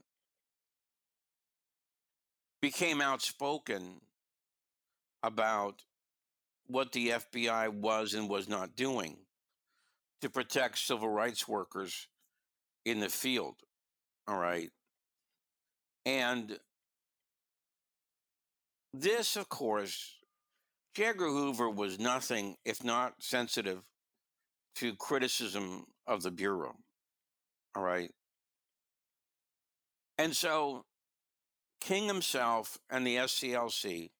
became outspoken about what the FBI was and was not doing to protect civil rights workers in the field. All right. And this, of course, J. Edgar Hoover was nothing if not sensitive to criticism of the Bureau. All right. And so King himself and the SCLC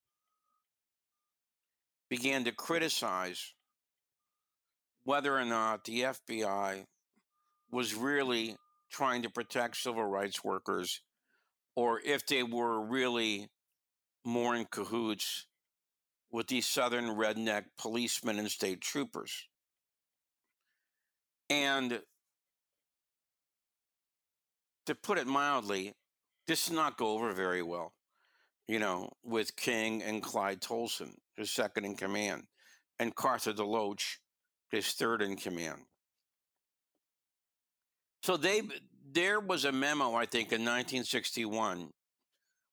began to criticize whether or not the FBI was really trying to protect civil rights workers or if they were really more in cahoots with these southern redneck policemen and state troopers. And to put it mildly, this did not go over very well, you know, with King and Clyde Tolson, his second in command, and Cartha DeLoach, his third in command. So they there was a memo, I think, in 1961,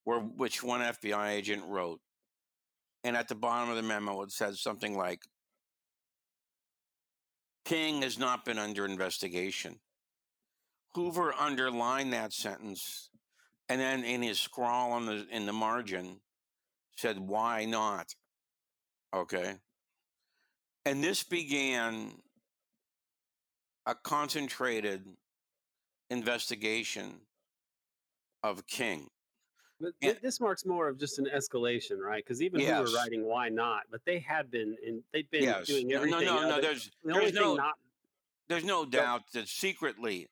where which one FBI agent wrote, and at the bottom of the memo it said something like, "King has not been under investigation." Hoover underlined that sentence, and then in his scrawl on the in the margin said, "Why not?" Okay, and this began a concentrated investigation of King. But Yeah. this marks more of just an escalation, right? Because even we Yes. were writing "Why Not," but they had been and They've been yes. doing No, no, everything. no, no. There's the there's no not. there's no doubt that secretly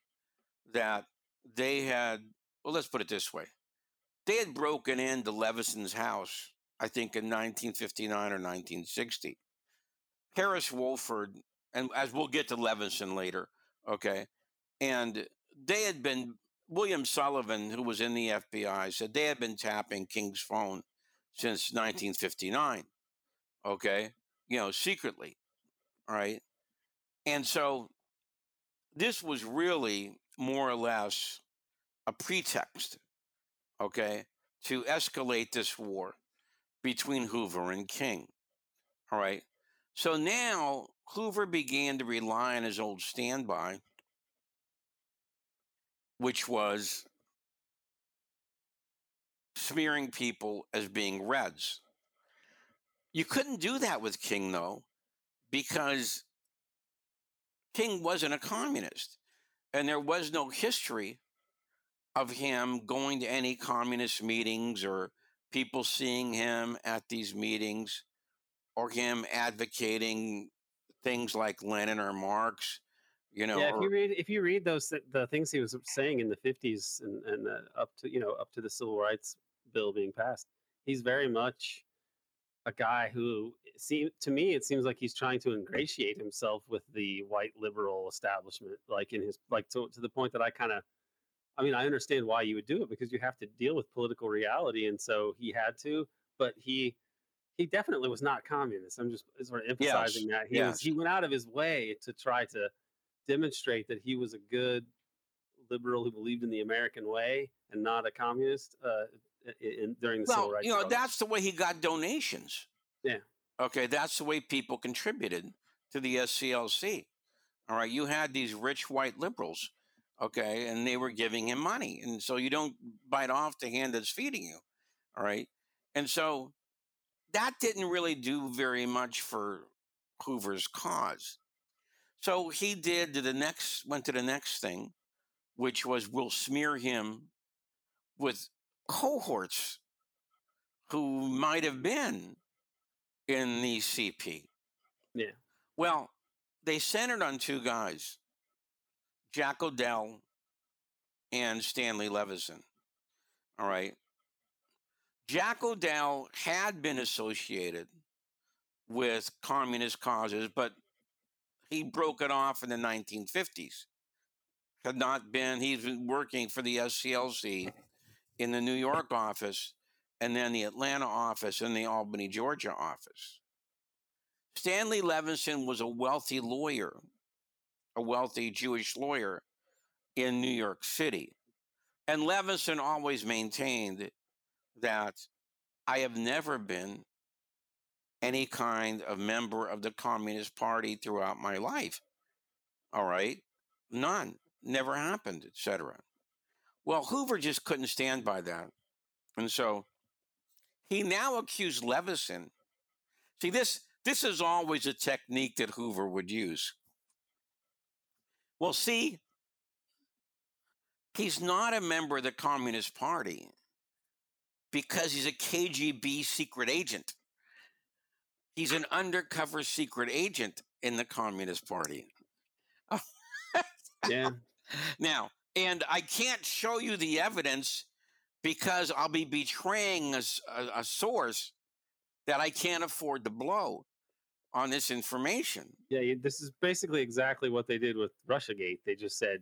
that they had well let's put it this way they had broken into levison's house i think in 1959 or 1960 harris wofford and as we'll get to levison later okay and they had been william sullivan who was in the fbi said they had been tapping king's phone since mm-hmm. 1959 okay you know secretly all right and so this was really more or less a pretext, okay, to escalate this war between Hoover and King. All right. So now Hoover began to rely on his old standby, which was smearing people as being Reds. You couldn't do that with King, though, because King wasn't a communist, and there was no history of him going to any communist meetings or people seeing him at these meetings or him advocating things like Lenin or Marx, you know. yeah, if or- you read if you read those the things he was saying in the fifties and and uh, up to you know up to the civil rights bill being passed, he's very much a guy who see to me it seems like he's trying to ingratiate himself with the white liberal establishment, like in his like to to the point that I kind of. I mean, I understand why you would do it because you have to deal with political reality, and so he had to. But he, he definitely was not communist. I'm just sort of emphasizing that he yes. was. He went out of his way to try to demonstrate that he was a good liberal who believed in the American way and not a communist uh, in, in, during the civil well, rights. you know, struggle. that's the way he got donations. Yeah. Okay, that's the way people contributed to the SCLC. All right, you had these rich white liberals, okay, and they were giving him money. And so you don't bite off the hand that's feeding you. All right. And so that didn't really do very much for Hoover's cause. So he did to the next went to the next thing, which was we'll smear him with cohorts who might have been in the CP. Yeah. Well, they centered on two guys, Jack O'Dell and Stanley Levison. All right. Jack O'Dell had been associated with communist causes, but he broke it off in the 1950s. Had not been, he's been working for the SCLC in the New York office and then the Atlanta office and the Albany, Georgia office. Stanley Levinson was a wealthy lawyer, a wealthy Jewish lawyer in New York City. And Levinson always maintained that I have never been any kind of member of the Communist Party throughout my life. All right? None. Never happened, etc. Well, Hoover just couldn't stand by that. And so he now accused Levison. See, this this is always a technique that Hoover would use. Well, see, he's not a member of the Communist Party because he's a KGB secret agent. He's an undercover secret agent in the Communist Party. yeah. <laughs> Now, and I can't show you the evidence because I'll be betraying a source that I can't afford to blow on this information. Yeah, this is basically exactly what they did with RussiaGate. They just said,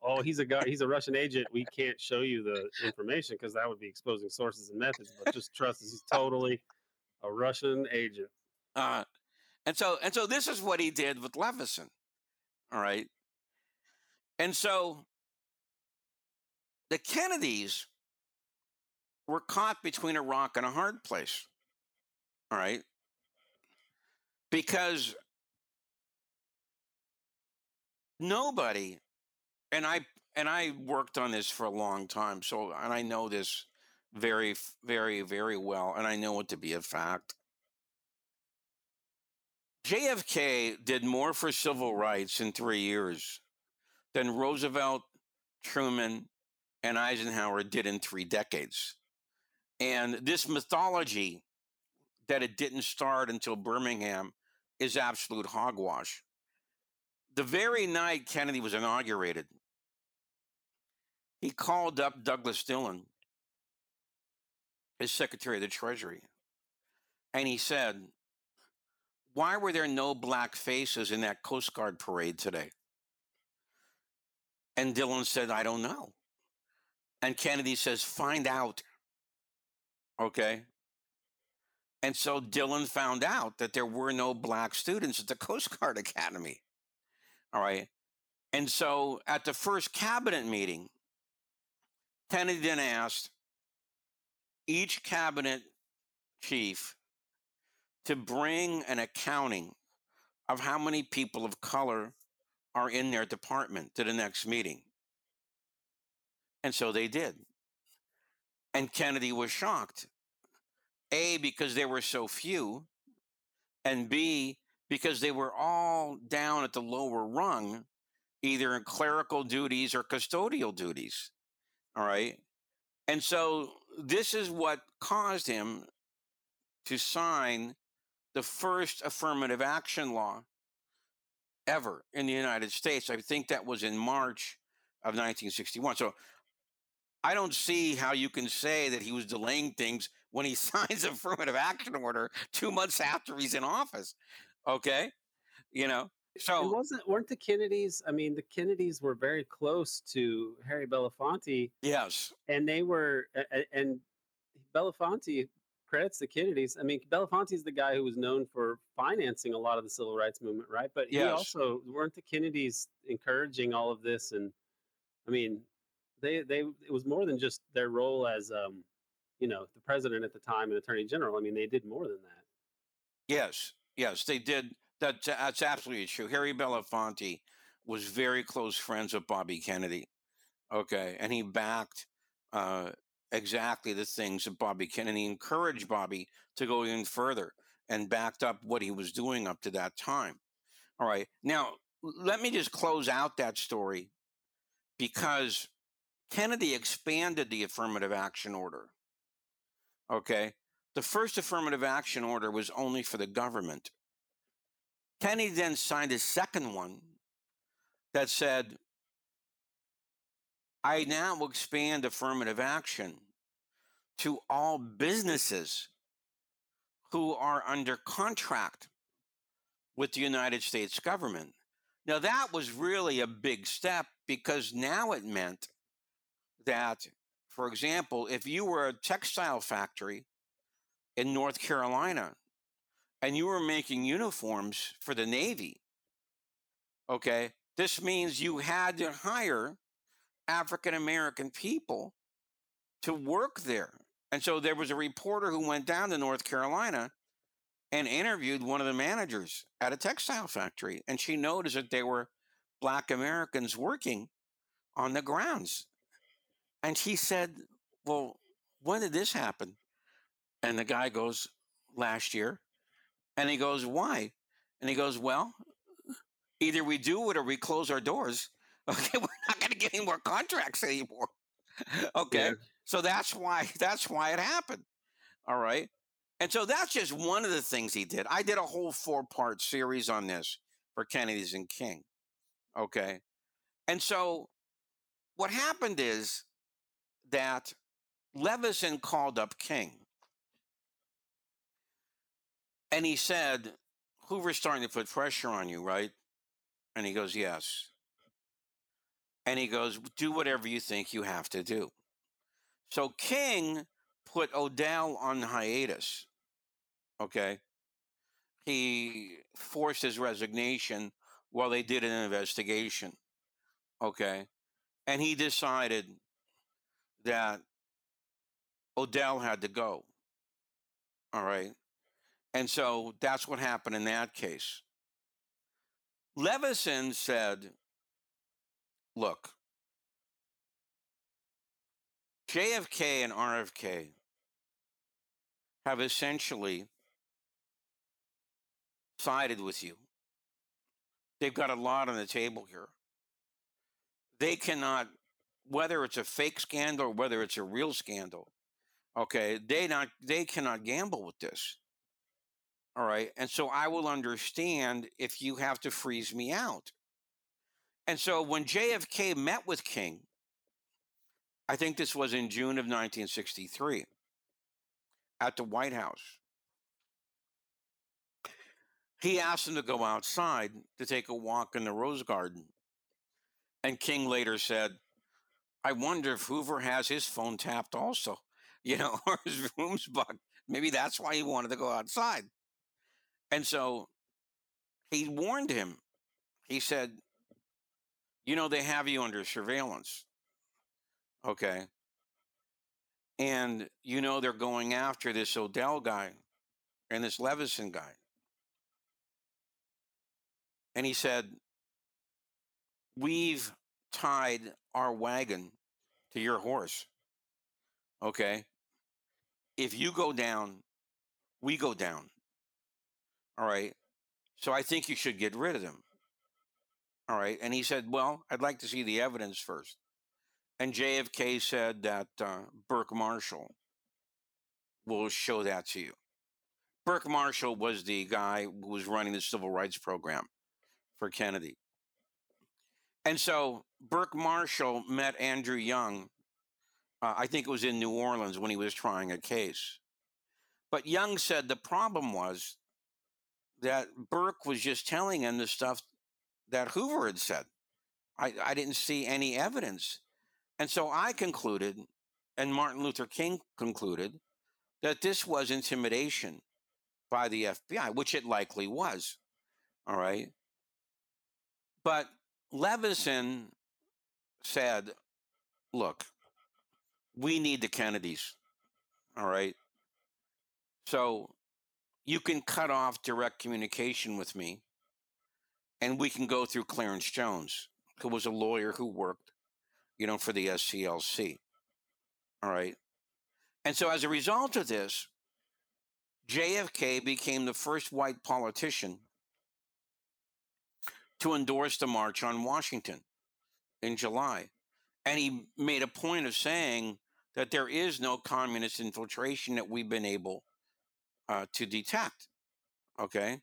"Oh, he's a guy. He's a Russian agent. We can't show you the information because that would be exposing sources and methods. But just trust us. He's totally a Russian agent." Uh, and so and so this is what he did with Levison. All right. And so the Kennedys were caught between a rock and a hard place. All right. Because nobody and I and I worked on this for a long time, so and I know this very very very well and I know it to be a fact. JFK did more for civil rights in 3 years than Roosevelt, Truman, and Eisenhower did in 3 decades. And this mythology that it didn't start until Birmingham is absolute hogwash. The very night Kennedy was inaugurated, he called up Douglas Dillon, his Secretary of the Treasury, and he said, Why were there no black faces in that Coast Guard parade today? And Dillon said, I don't know. And Kennedy says, Find out. Okay. And so Dillon found out that there were no black students at the Coast Guard <laughs> Academy. All right. And so at the first cabinet meeting, Kennedy then asked each cabinet chief to bring an accounting of how many people of color are in their department to the next meeting. And so they did. And Kennedy was shocked. A, because there were so few, and B, because they were all down at the lower rung, either in clerical duties or custodial duties. All right. And so this is what caused him to sign the first affirmative action law ever in the United States. I think that was in March of 1961. So I don't see how you can say that he was delaying things when he <laughs> signs affirmative action order two months after he's in office. Okay, you know. It So wasn't weren't the Kennedys? I mean, the Kennedys were very close to Harry Belafonte, yes, and they were and Belafonte credits the Kennedys. I mean, Belafonte is the guy who was known for financing a lot of the civil rights movement, right? But he also weren't the Kennedys encouraging all of this, and I mean, they they it was more than just their role as um, you know, the president at the time and attorney general. I mean, they did more than that. yes, yes, they did. That, that's absolutely true. Harry Belafonte was very close friends with Bobby Kennedy. Okay, and he backed uh, exactly the things that Bobby Kennedy encouraged Bobby to go even further and backed up what he was doing up to that time. All right, now let me just close out that story because Kennedy expanded the affirmative action order. Okay, the first affirmative action order was only for the government. Kennedy then signed a second one that said, I now will expand affirmative action to all businesses who are under contract with the United States government. Now, that was really a big step because now it meant that, for example, if you were a textile factory in North Carolina and you were making uniforms for the Navy, okay, this means you had to hire African American people to work there. And so there was a reporter who went down to North Carolina and interviewed one of the managers at a textile factory. And she noticed that there were Black Americans working on the grounds. And she said, Well, when did this happen? And the guy goes, Last year. And he goes, Why? And he goes, Well, either we do it or we close our doors. <laughs> Okay, we're not going to get any more contracts anymore. <laughs> okay, Yeah. so that's why <laughs> that's why it happened. All right, and so that's just one of the things he did. I did a whole four part series on this for Kennedys and King. Okay, and so what happened is that Levison called up King, and he said, "Hoover's starting to put pressure on you, right?" And he goes, "Yes." and he goes, "Do whatever you think you have to do." So King put O'Dell on hiatus. Okay, he forced his resignation while they did an investigation. Okay, and he decided that O'Dell had to go. All right, and so that's what happened in that case. Levison said look, JFK and RFK have essentially sided with you. They've got a lot on the table here. They cannot, whether it's a fake scandal or whether it's a real scandal, Okay, they not they cannot gamble with this. All right, and so I will understand if you have to freeze me out. And so when JFK met with King, I think this was in June of 1963 at the White House. He asked him to go outside to take a walk in the Rose Garden. And King later said, I wonder if Hoover has his phone tapped also, <laughs> you know, or his room's bugged. Maybe that's why he wanted to go outside. And so he warned him. He said, You know, they have you under surveillance. Okay. And you know, they're going after this O'Dell guy and this Levison guy. And he said, We've tied our wagon to your horse. Okay. If you go down, we go down. All right. So I think you should get rid of them. All right. And he said, Well, I'd like to see the evidence first. And JFK said that uh, Burke Marshall will show that to you. Burke Marshall was the guy who was running the civil rights program for Kennedy. And so Burke Marshall met Andrew Young, uh, I think it was in New Orleans when he was trying a case. But Young said the problem was that Burke was just telling him the stuff that Hoover had said. I, I didn't see any evidence. And so I concluded, and Martin Luther King concluded, that this was intimidation by the FBI, which it likely was. All right. But Levison said, look, we need the Kennedys. All right. So you can cut off direct communication with me and we can go through Clarence Jones, who was a lawyer who worked, you know, for the SCLC. All right. And so as a result of this, JFK became the first white politician to endorse the March on Washington in July. And he made a point of saying that there is no communist infiltration that we've been able uh, to detect. Okay.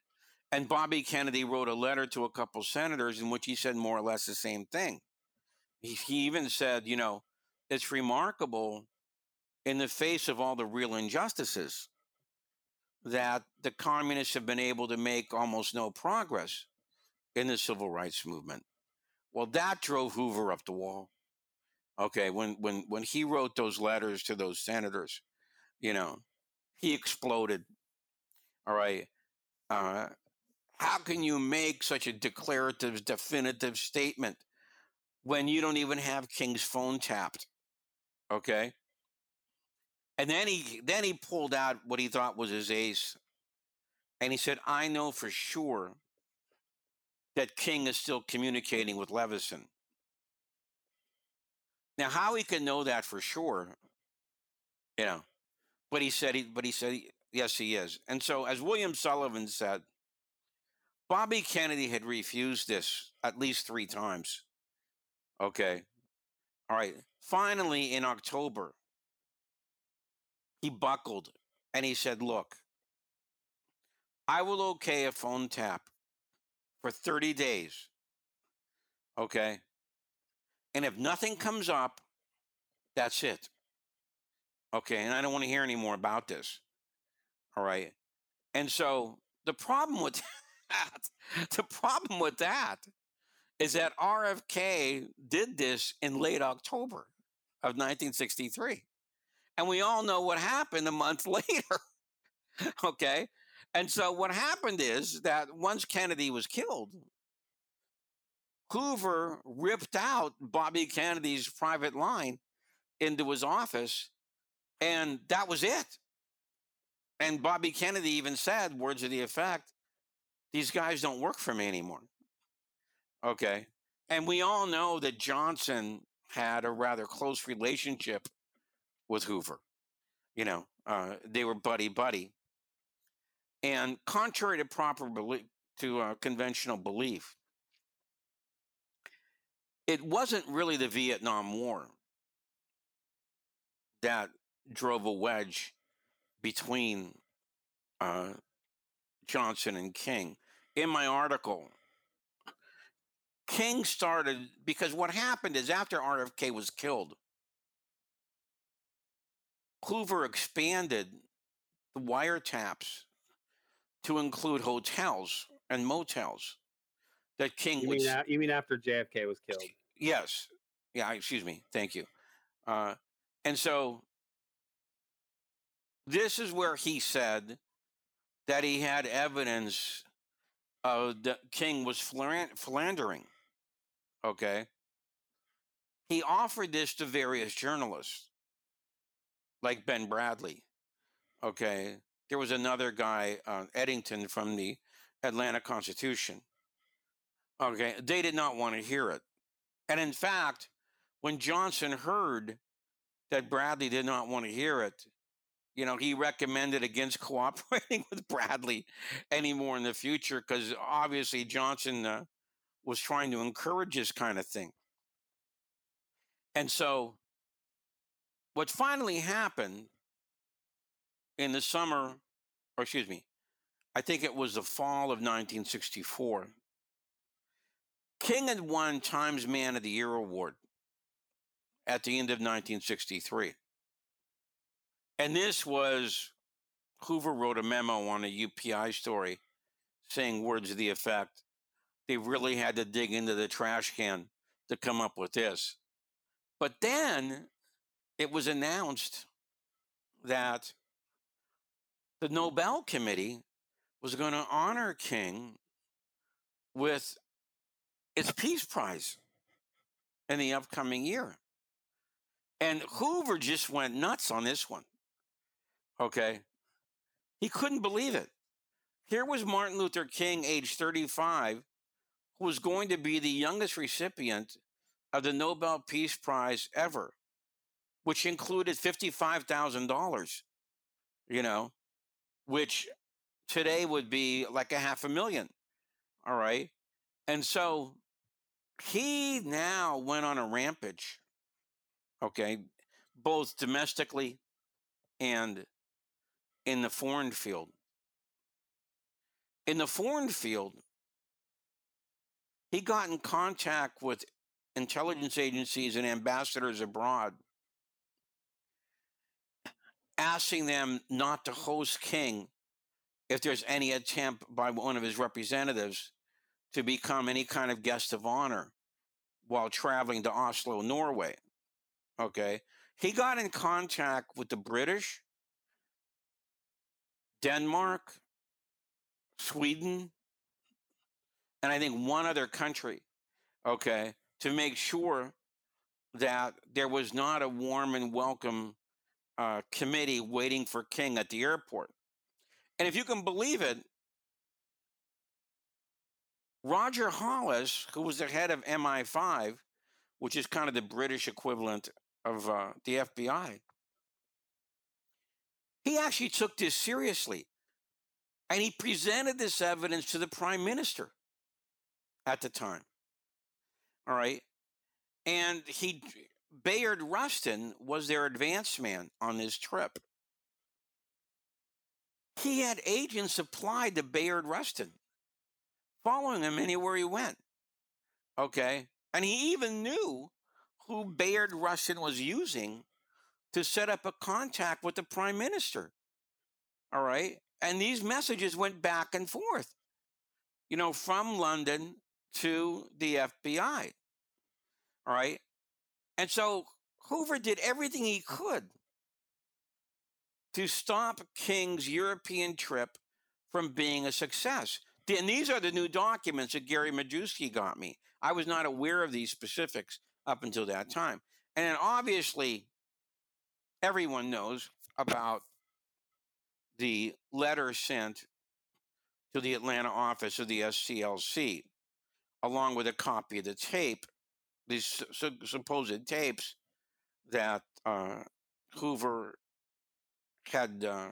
And Bobby Kennedy wrote a letter to a couple senators in which he said more or less the same thing. He, he even said, you know, it's remarkable in the face of all the real injustices that the communists have been able to make almost no progress in the civil rights movement. Well, that drove Hoover up the wall. Okay, when when when he wrote those letters to those senators, you know, he exploded. All right. Uh, how can you make such a declarative, definitive statement when you don't even have King's phone tapped? Okay. And then he then he pulled out what he thought was his ace, and he said, "I know for sure that King is still communicating with Levison. Now, how he can know that for sure, you know, but he said he, but he said he, yes, he is. And so, as William Sullivan said, Bobby Kennedy had refused this at least three times. Okay, all right. Finally, in October, he buckled and he said, "Look, I will okay a phone tap for 30 days. Okay. And if nothing comes up, that's it. Okay. And I don't want to hear any more about this. All right. And so the problem with <laughs> that, the problem with that is that RFK did this in late October of 1963. And we all know what happened a month <laughs> later. okay. And so what happened is that once Kennedy was killed, Hoover ripped out Bobby Kennedy's private line into his office, and that was it. And Bobby Kennedy even said, words of the effect, these guys don't work for me anymore. Okay. And we all know that Johnson had a rather close relationship with Hoover. You know, uh, they were buddy buddy. And contrary to proper belief, to uh, conventional belief, it wasn't really the Vietnam War that drove a wedge between uh, Johnson and King. In my article, King started because what happened is after RFK was killed, Hoover expanded the wiretaps to include hotels and motels that King You would. mean, you mean after JFK was killed? Yes. Yeah, excuse me. Thank you. Uh, and so this is where he said that he had evidence of the king was philan- philandering. Okay. He offered this to various journalists, like Ben Bradlee. Okay. There was another guy, uh, Eddington from the Atlanta Constitution. Okay. They did not want to hear it. And in fact, when Johnson heard that Bradlee did not want to hear it, you know, he recommended against <laughs> cooperating with Bradlee anymore in the future because obviously Johnson uh, was trying to encourage this kind of thing. And so, what finally happened in the summer, or excuse me, I think it was the fall of 1964, King had won Times Man of the Year award at the end of 1963. And this was Hoover wrote a memo on a UPI story saying words to the effect they really had to dig into the trash can to come up with this. But then it was announced that the Nobel Committee was going to honor King with its Peace Prize in the upcoming year. And Hoover just went nuts on this one. Okay. He couldn't believe it. Here was Martin Luther King, age 35, who was going to be the youngest recipient of the Nobel Peace Prize ever, which included $55,000, you know, which today would be like a half a million. All right. And so he now went on a rampage, okay, both domestically and in the foreign field. In the foreign field, he got in contact with intelligence agencies and ambassadors abroad, asking them not to host King if there's any attempt by one of his representatives to become any kind of guest of honor while traveling to Oslo, Norway. Okay. He got in contact with the British, Denmark, Sweden, and I think one other country, okay, to make sure that there was not a warm and welcome uh, committee waiting for King at the airport. And if you can believe it, Roger Hollis, who was the head of MI5, which is kind of the British equivalent of uh, the FBI, he actually took this seriously. And he presented this evidence to the prime minister at the time. All right. And he, Bayard Rustin was their advance man on this trip. He had agents applied to Bayard Rustin, following him anywhere he went. Okay. And he even knew who Bayard Rustin was using to set up a contact with the prime minister. All right. And these messages went back and forth, you know, from London to the FBI. All right. And so Hoover did everything he could to stop King's European trip from being a success. And these are the new documents that Gary Majewski got me. I was not aware of these specifics up until that time. And obviously, everyone knows about the letter sent to the Atlanta office of the SCLC, along with a copy of the tape, these su- su- supposed tapes that uh, Hoover had uh,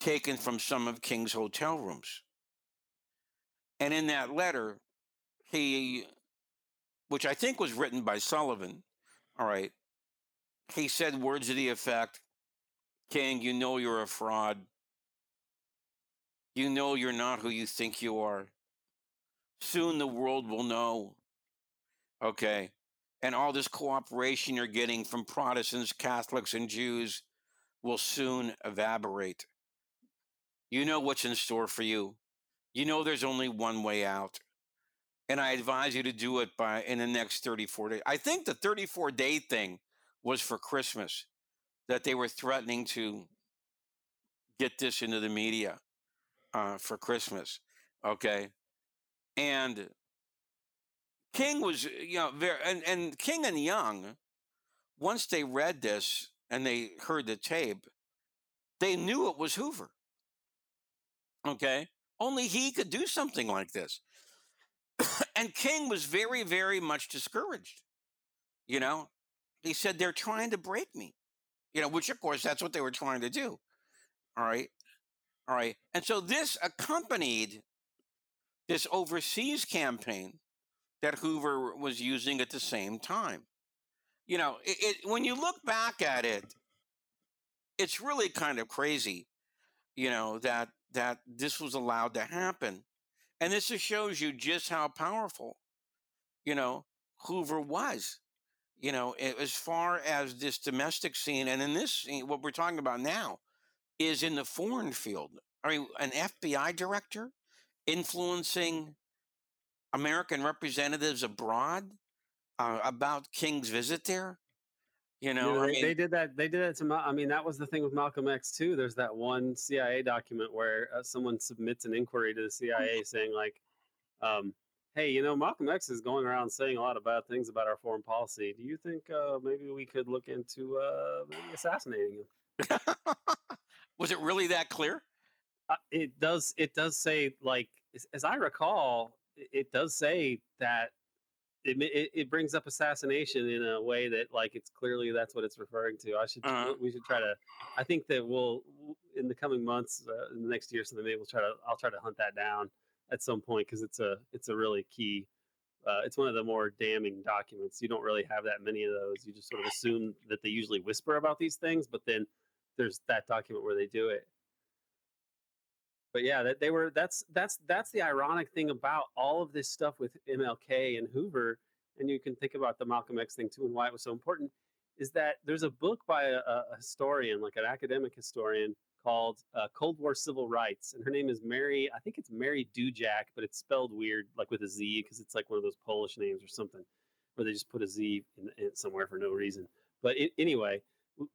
taken from some of King's hotel rooms. And in that letter, he, which I think was written by Sullivan, all right, he said words to the effect King, you know you're a fraud. You know you're not who you think you are. Soon the world will know. Okay. And all this cooperation you're getting from Protestants, Catholics, and Jews will soon evaporate. You know what's in store for you. You know there's only one way out. And I advise you to do it by in the next 34 days. I think the 34 day thing was for Christmas that they were threatening to get this into the media uh, for Christmas. Okay. And King was, you know, very, and, and King and Young, once they read this and they heard the tape, they knew it was Hoover. Okay. Only he could do something like this. <coughs> and King was very, very much discouraged. You know, he said, they're trying to break me you know, which of course that's what they were trying to do. All right. All right. And so this accompanied this overseas campaign that Hoover was using at the same time. You know, it, it, when you look back at it, it's really kind of crazy, you know, that that this was allowed to happen. And this just shows you just how powerful, you know, Hoover was you know, as far as this domestic scene, and in this scene, what we're talking about now is in the foreign field. I mean, an FBI director influencing American representatives abroad uh, about King's visit there. You know, You know, I they, mean, they did that. They did that to. I mean, that was the thing with Malcolm X too. There's that one CIA document where uh, someone submits an inquiry to the CIA <laughs> saying like, um, "Hey, you know, Malcolm X is going around saying a lot of bad things about our foreign policy. Do you think uh, maybe we could look into uh, maybe assassinating him?" <laughs> was it really that clear? Uh, it does. It does say like, as, as I recall, it, it does say that. It, it, it brings up assassination in a way that like it's clearly that's what it's referring to. I should Uh-huh. we should try to. I think that we'll in the coming months, uh, in the next year, or something maybe we'll try to. I'll try to hunt that down at some point because it's a it's a really key. Uh, it's one of the more damning documents. You don't really have that many of those. You just sort of assume that they usually whisper about these things, but then there's that document where they do it but yeah, that they were that's that's that's the ironic thing about all of this stuff with MLK and Hoover, and you can think about the Malcolm X thing too and why it was so important, is that there's a book by a, a historian, like an academic historian, called uh, Cold War Civil Rights, and her name is Mary. I think it's Mary Dudziak, but it's spelled weird, like with a Z, because it's like one of those Polish names or something, where they just put a Z in, in somewhere for no reason. But it, anyway,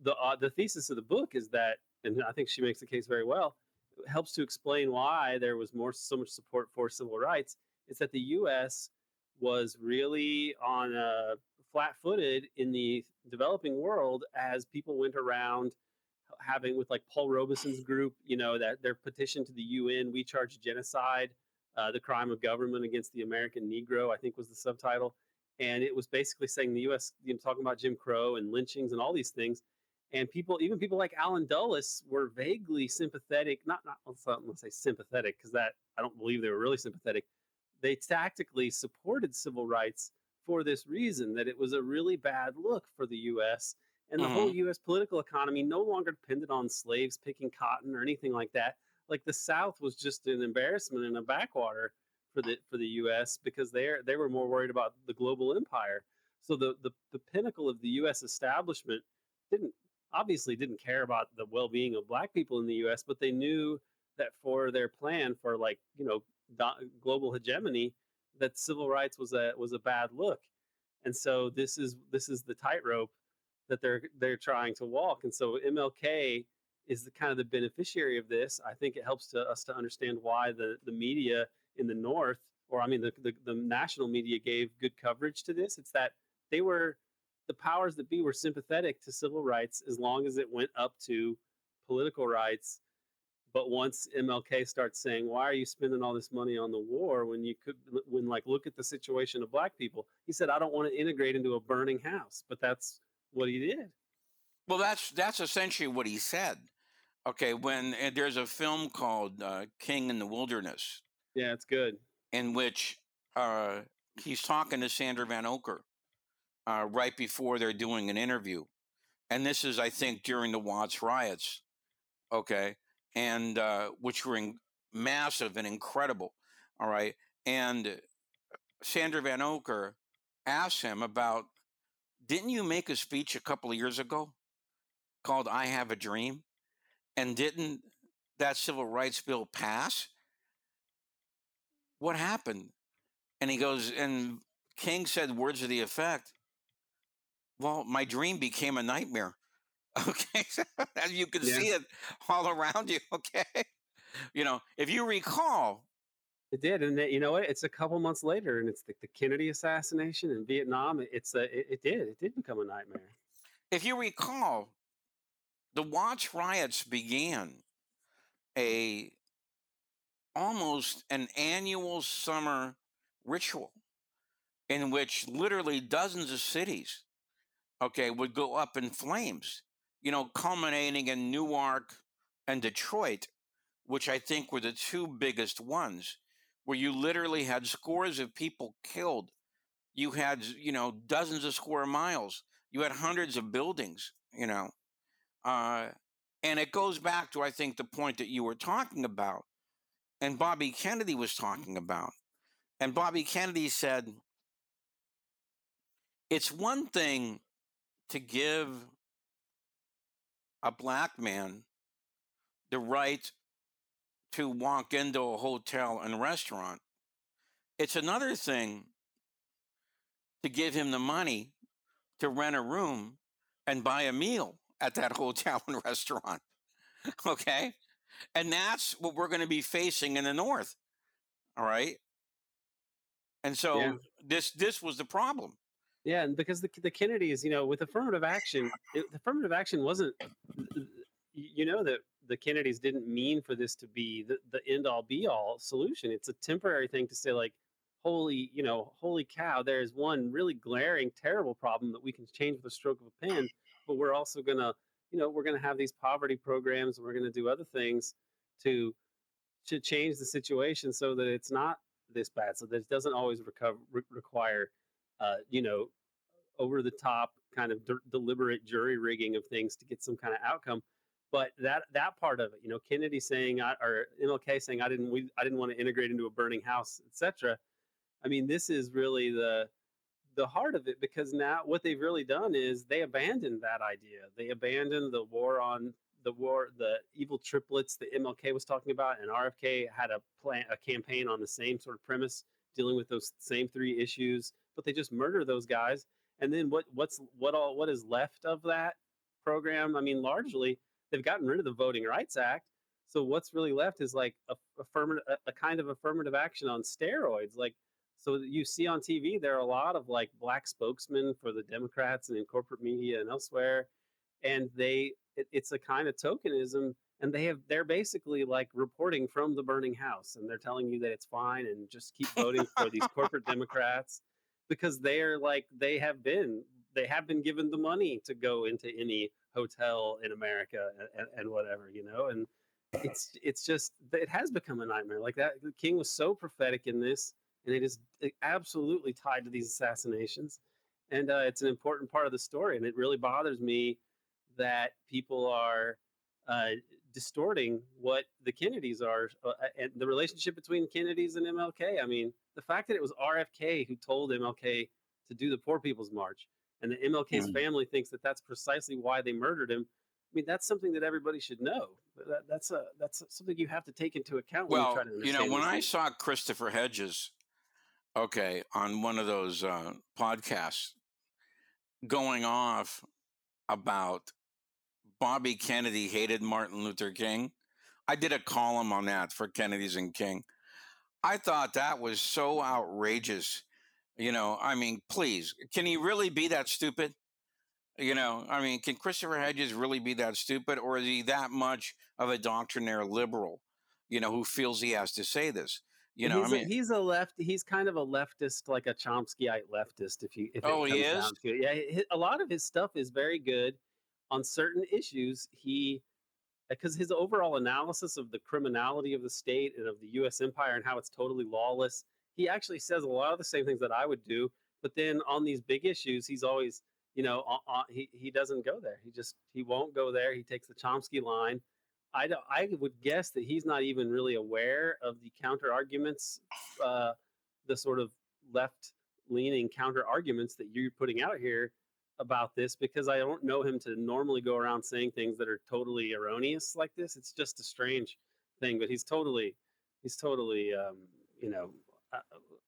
the uh, the thesis of the book is that, and I think she makes the case very well helps to explain why there was more so much support for civil rights is that the U.S. was really on a flat-footed in the developing world as people went around having with like Paul Robeson's group, you know, that their petition to the UN, we charge genocide, uh, the crime of government against the American Negro, I think was the subtitle. And it was basically saying the U.S., you know, talking about Jim Crow and lynchings and all these things and people even people like allen dulles were vaguely sympathetic not not let's not let's say sympathetic because that i don't believe they were really sympathetic they tactically supported civil rights for this reason that it was a really bad look for the us and the whole mm-hmm. us political economy no longer depended on slaves picking cotton or anything like that. Like the south was just an embarrassment and a backwater for the for the us because they they were more worried about the global empire. So the the, the pinnacle of the us establishment didn't obviously didn't care about the well-being of black people in the US but they knew that for their plan for like you know do- global hegemony that civil rights was a was a bad look. And so this is this is the tightrope that they're they're trying to walk and so MLK is the kind of the beneficiary of this I think it helps to us to understand why the the media in the north or I mean the the, the national media gave good coverage to this it's that they were the powers that be were sympathetic to civil rights as long as it went up to political rights. But once MLK starts saying, "Why are you spending all this money on the war when you could, when like look at the situation of black people?" He said, "I don't want to integrate into a burning house," but that's what he did. Well, that's that's essentially what he said. Okay, when there's a film called uh, King in the Wilderness, Yeah, it's good. in which uh, he's talking to Sander Vanocur uh, right before they're doing an interview, and this is, I think, during the Watts riots, okay, and uh, which were in, massive and incredible. All right, and Sander Vanocur asked him about, didn't you make a speech a couple of years ago called "I Have a Dream," and didn't that civil rights bill pass? What happened? And he goes, and King said words of the effect, well, my dream became a nightmare. <laughs> Okay. As you can Yeah. see it all around you. <laughs> Okay. You know, if you recall, It did, and you know what? It's a couple months later, and it's the, the Kennedy assassination in Vietnam. It- It's a, it, it did, it did become a nightmare. if you recall, the Watts riots began a almost an annual summer ritual in which literally dozens of cities okay would go up in flames you know culminating in newark and detroit which i think were the two biggest ones where you literally had scores of people killed. You had you know dozens of square miles. You had hundreds of buildings you know uh, and it goes back to i think the point that you were talking about and bobby kennedy was talking about and bobby kennedy said it's one thing to give a black man the right to walk into a hotel and restaurant it's another thing to give him the money to rent a room and buy a meal at that <laughs> hotel and restaurant. Okay? And that's what we're going to be facing in the north. All right? And so Yeah. this this was the problem. Yeah, and because the the Kennedys, you know, with affirmative action, it, affirmative action wasn't. You know that the Kennedys didn't mean for this to be the, the end all be all solution. It's a temporary thing to say like, holy, you know, holy cow, there is one really glaring, terrible problem that we can change with a stroke of a pen, but we're also gonna, you know, we're gonna have these poverty programs, and we're gonna do other things to to change the situation so that it's not this bad, so that it doesn't always recover re- require, uh, you know, over the top kind of de- deliberate jury rigging of things to get some kind of outcome. But that that part of it, you know, Kennedy saying I, or MLK saying I didn't we I didn't want to integrate into a burning house, etc. I mean, this is really the the heart of it because now what they've really done is they abandoned that idea. They abandoned the war on the war, the evil triplets that MLK was talking about, and RFK had a plan, a campaign on the same sort of premise, dealing with those same three issues. But they just murder those guys, and then what? What's what all? What is left of that program? I mean, largely they've gotten rid of the Voting Rights Act. So what's really left is like a affirmative, a, a kind of affirmative action on steroids, like so you see on TV, there are a lot of like black spokesmen for the Democrats and in corporate media and elsewhere, and they it, it's a kind of tokenism, and they have they're basically like reporting from the burning house, and they're telling you that it's fine and just keep voting for these corporate <laughs> Democrats because they are like they have been they have been given the money to go into any hotel in America and, and whatever you know and it's it's just it has become a nightmare like that king was so prophetic in this and it is absolutely tied to these assassinations and uh, it's an important part of the story and it really bothers me that people are uh, distorting what the kennedys are uh, and the relationship between kennedys and mlk i mean the fact that it was rfk who told mlk to do the poor people's march and the mlk's Mm. family thinks that that's precisely why they murdered him i mean that's something that everybody should know that, that's a that's something you have to take into account when you Well, try to you know, when I things. saw Christopher Hedges, okay, on one of those uh, podcasts going off about Bobby Kennedy hated Martin Luther King, I did a column on that for Kennedys and King. I thought that was so outrageous. You know, I mean, please, can he really be that stupid? You know, I mean, can Christopher Hedges really be that stupid, or is he that much of a doctrinaire liberal? You know, who feels he has to say this? You know, he's I mean, a, he's a left. He's kind of a leftist, like a Chomskyite leftist. If you, if Oh, he is? down to it. yeah. A lot of his stuff is very good on certain issues. He, because his overall analysis of the criminality of the state and of the U.S. empire and how it's totally lawless, he actually says a lot of the same things that I would do. But then on these big issues, he's always, you know, uh, uh, he he doesn't go there. He just he won't go there. He takes the Chomsky line. I don't, I would guess that he's not even really aware of the counter arguments, uh, the sort of left leaning counter arguments that you're putting out here about this because I don't know him to normally go around saying things that are totally erroneous like this. It's just a strange thing, but he's totally he's totally um, you know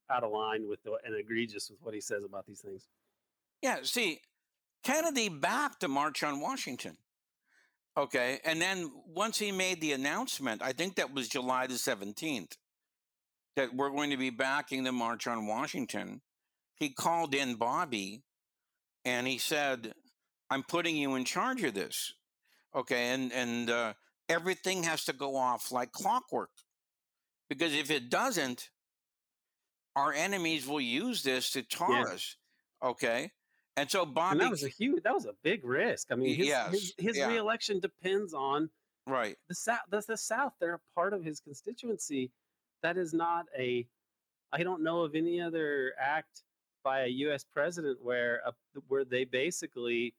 out of line with the, and egregious with what he says about these things. Yeah, see, Kennedy backed the March on Washington. Okay. And then once he made the announcement, I think that was July the 17th, that we're going to be backing the March on Washington, he called in Bobby and he said, I'm putting you in charge of this. Okay. And, and, uh, everything has to go off like clockwork because if it doesn't, our enemies will use this to tar yeah. us. Okay. And so Bobby, and that was a huge, that was a big risk. I mean, his yes, his, his yeah. reelection depends on right the South. That's the South. They're a part of his constituency. That is not a. I don't know of any other act by a U.S. president where a, where they basically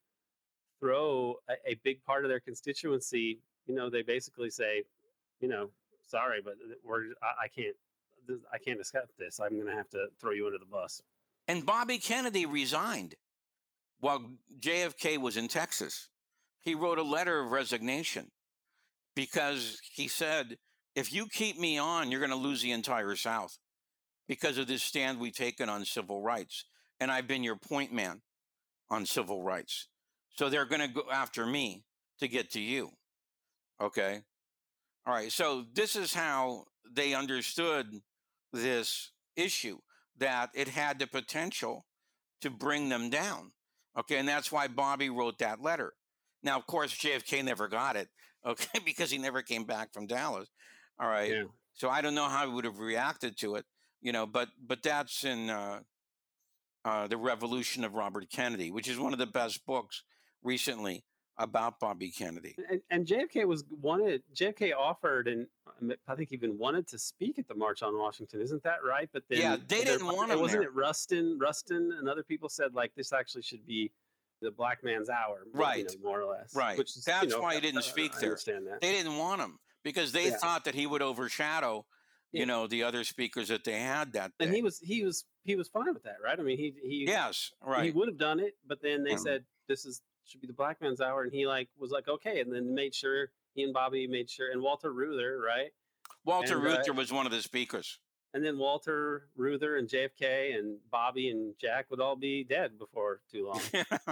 throw a, a big part of their constituency. You know, they basically say, you know, sorry, but uh, we're I, I can't I can't accept this. I'm going to have to throw you under the bus. And Bobby Kennedy resigned while JFK was in Texas. He wrote a letter of resignation because he said, if you keep me on, you're going to lose the entire South because of this stand we've taken on civil rights. And I've been your point man on civil rights. So they're going to go after me to get to you. Okay. All right. So this is how they understood this issue that it had the potential to bring them down. Okay, and that's why Bobby wrote that letter. Now, of course, JFK never got it, <laughs> okay, because he never came back from Dallas. All right. Yeah. So I don't know how he would have reacted to it, you know, but but that's in uh, uh, the Revolution of Robert Kennedy, which is one of the best books recently about Bobby Kennedy. And, and, JFK was wanted. JFK offered, and um, I think even wanted to speak at the March on Washington. Isn't that right? But then, yeah, they didn't want him. Wasn't there. it Rustin? Rustin and other people said like this actually should be the black man's hour, right? You know, more or less, right. Which is, that's you know, why he didn't speak I there. They didn't want him because they yeah. thought that he would overshadow you know the other speakers that they had that day. and he was he was he was fine with that right i mean he he yes right he would have done it but then they mm. said this is should be the black man's hour. And he like was like, okay. And then made sure he and Bobby made sure, and Walter Reuther, right? Walter and, Reuther uh, was one of the speakers. And then Walter Reuther and JFK and Bobby and Jack would all be dead before too long.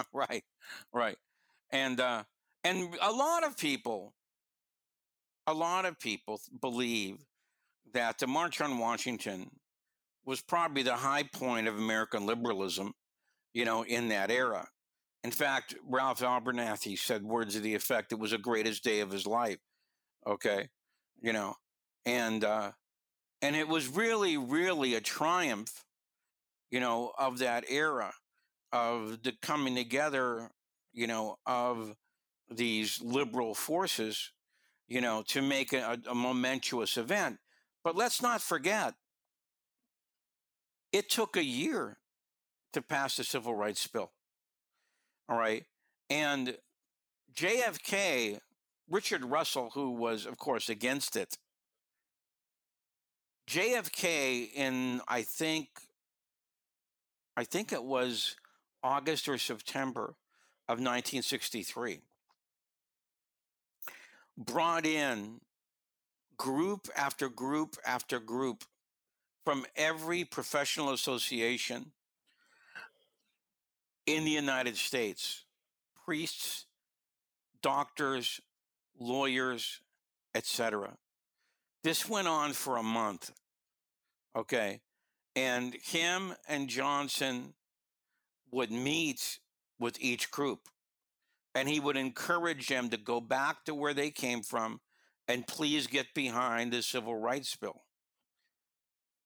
<laughs> right, right. And uh, and a lot of people, a lot of people believe that the March on Washington was probably the high point of American liberalism, you know, in that era. In fact, Ralph Abernathy said words of the effect, it was the greatest day of his life. Okay. You know, and, uh, and it was really, really a triumph, you know, of that era of the coming together, you know, of these liberal forces, you know, to make a, a momentous event. But let's not forget, it took a year to pass the civil rights bill. All right. And JFK, Richard Russell, who was, of course, against it, JFK in, I think, I think it was August or September of 1963, brought in group after group after group from every professional association in the United States priests, doctors, lawyers, etc. This went on for a month. Okay. And him and Johnson would meet with each group and he would encourage them to go back to where they came from and please get behind the civil rights bill.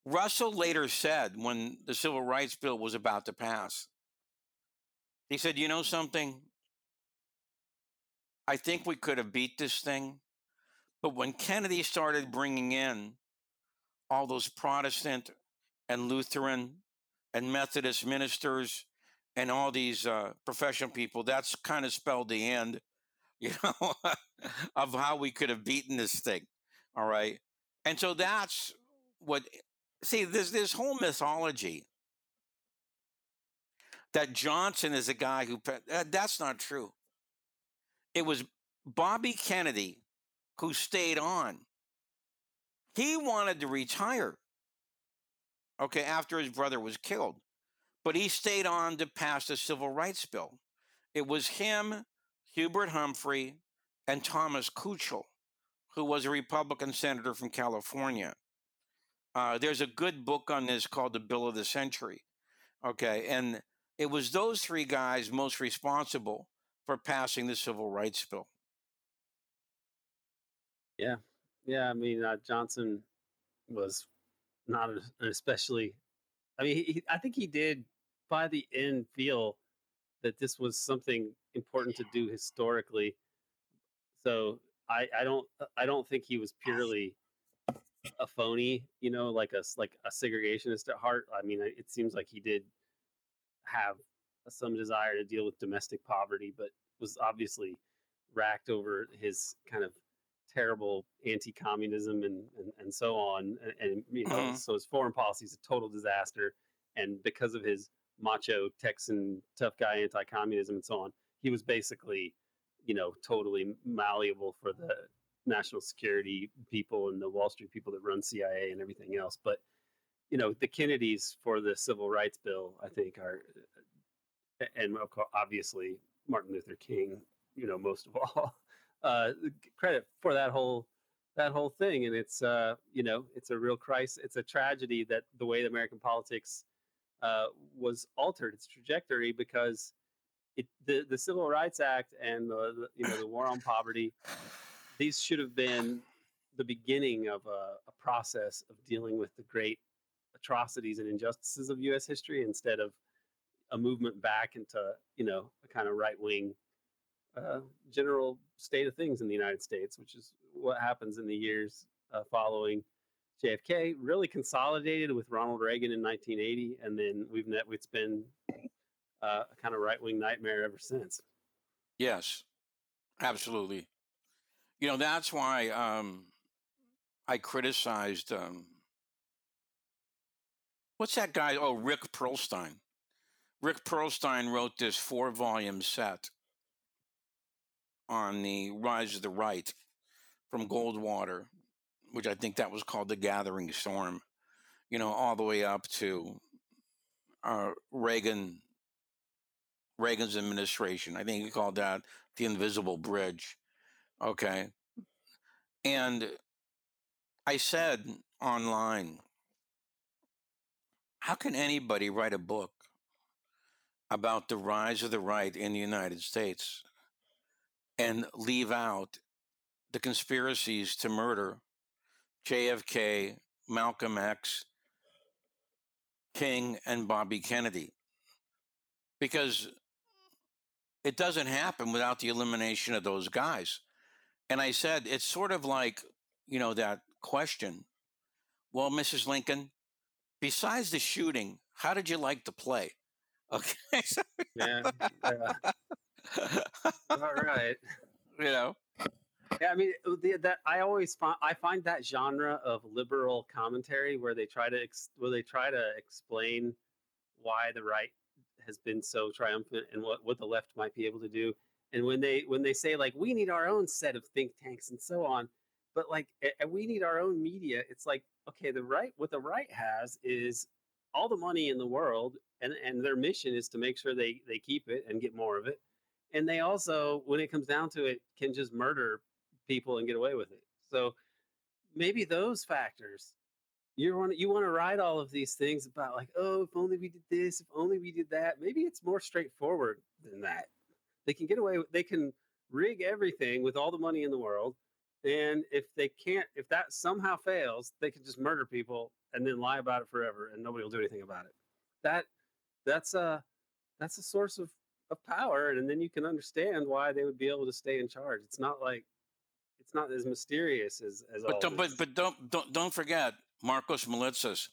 Russell later said when the civil rights bill was about to pass, he said, You know something? I think we could have beat this thing. But when Kennedy started bringing in all those Protestant and Lutheran and Methodist ministers and all these uh, professional people, that's kind of spelled the end, <laughs> you know, of how we could have beaten this thing. All right. And so that's what, see, there's this whole mythology that Johnson is a guy who, that- that's not true. It was Bobby Kennedy who stayed on. He wanted to retire, okay, after his brother was killed, but he stayed on to pass the civil rights bill. It was him, Hubert Humphrey, and Thomas Kuchel, who was a Republican senator from California. Uh, there's a good book on this called The Bill of the Century. Okay. And it was those three guys most responsible for passing the civil rights bill. Yeah, yeah. I mean, uh, Johnson was not an especially. I mean, he, I think he did by the end feel that this was something important to do historically. So I, I don't, uh, I don't think he was purely a phony. You know, like a like a segregationist at heart. I mean, it seems like he did have some desire to deal with domestic poverty, but was obviously racked over his kind of terrible anti-communism and and, and so on. And, and you know Mhm. so his foreign policy is a total disaster. And because of his macho texan tough guy anti-communism and so on he was basically you know totally malleable for the national security people and the wall street people that run cia and everything else. But you know the kennedys for the civil rights bill i think are and obviously martin luther king you know most of all <laughs> uh credit for that whole that whole thing. And it's uh you know it's a real crisis it's a tragedy that the way that american politics uh was altered its trajectory because it the, the civil rights act and the, the you know the war on poverty these should have been the beginning of a, a process of dealing with the great atrocities and injustices of us history instead of a movement back into you know a kind of right wing uh, general state of things in the United States, which is what happens in the years uh, following JFK. Really consolidated with Ronald Reagan in 1980, and then we've net it's been uh, a kind of right wing nightmare ever since. Yes, absolutely. You know, that's why um, I criticized, um, what's that guy? Oh, Rick Perlstein. Rick Perlstein wrote this four volume set on the rise of the right from Goldwater, which I think that was called The Gathering Storm, you know, all the way up to uh, Reagan, Reagan's administration. I think he called that the invisible bridge. Okay. And I said online, how can anybody write a book about the rise of the right in the United States and leave out the conspiracies to murder JFK, Malcolm X, King, and Bobby Kennedy? Because it doesn't happen without the elimination of those guys. And I said, it's sort of like, you know, that question. Well, Mrs. Lincoln, besides the shooting, how did you like the play? Okay. Yeah. yeah. All right. <laughs> you know, Yeah, I mean uh, the, that I always find I find that genre of liberal commentary where they try to ex, where they try to explain why the right has been so triumphant and what what the left might be able to do. And when they when they say like we need our own set of think tanks and so on, but like we need our own media, it's like okay, the right what the right has is all the money in the world and and their mission is to make sure they they keep it and get more of it. And they also when it comes down to it can just murder people and get away with it. So maybe those factors you want you want to write all of these things about like oh if only we did this if only we did that. Maybe it's more straightforward than that. They can get away they can rig everything with all the money in the world and if they can't if that somehow fails they can just murder people and then lie about it forever and nobody will do anything about it. That that's a that's a source of of power and then you can understand why they would be able to stay in charge. It's not like it's not as mysterious as as but don't, but but don't don't don't forget Markos Moulitsas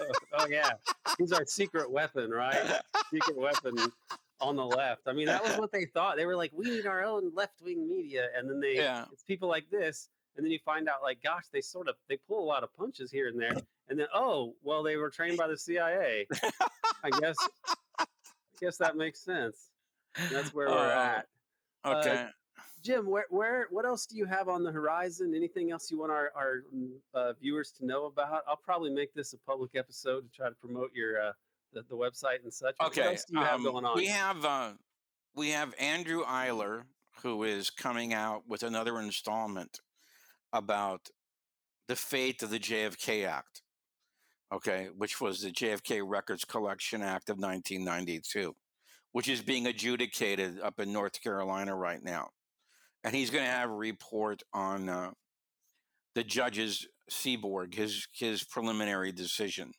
oh, oh, yeah, he's our secret weapon, right? Secret weapon on the left. I mean, that was what they thought. They were like, we need our own left wing media, and then they Yeah. it's people like this, and then you find out like, gosh, they sort of they pull a lot of punches here and there, and then oh, well, they were trained by the CIA. I guess I guess that makes sense. That's where we're Oh, at. Uh, Okay. Jim, where, where, what else do you have on the horizon? Anything else you want our, our mm, uh, viewers to know about? I'll probably make this a public episode to try to promote your uh, the, the website and such. okay. What else do you have um, going on? We have uh, we have Andrew Iler who is coming out with another installment about the fate of the JFK Act. Okay, which was the JFK Records Collection Act of 1992, which is being adjudicated up in North Carolina right now, and he's going to have a report on uh, the judge's Seeborg, his his preliminary decision.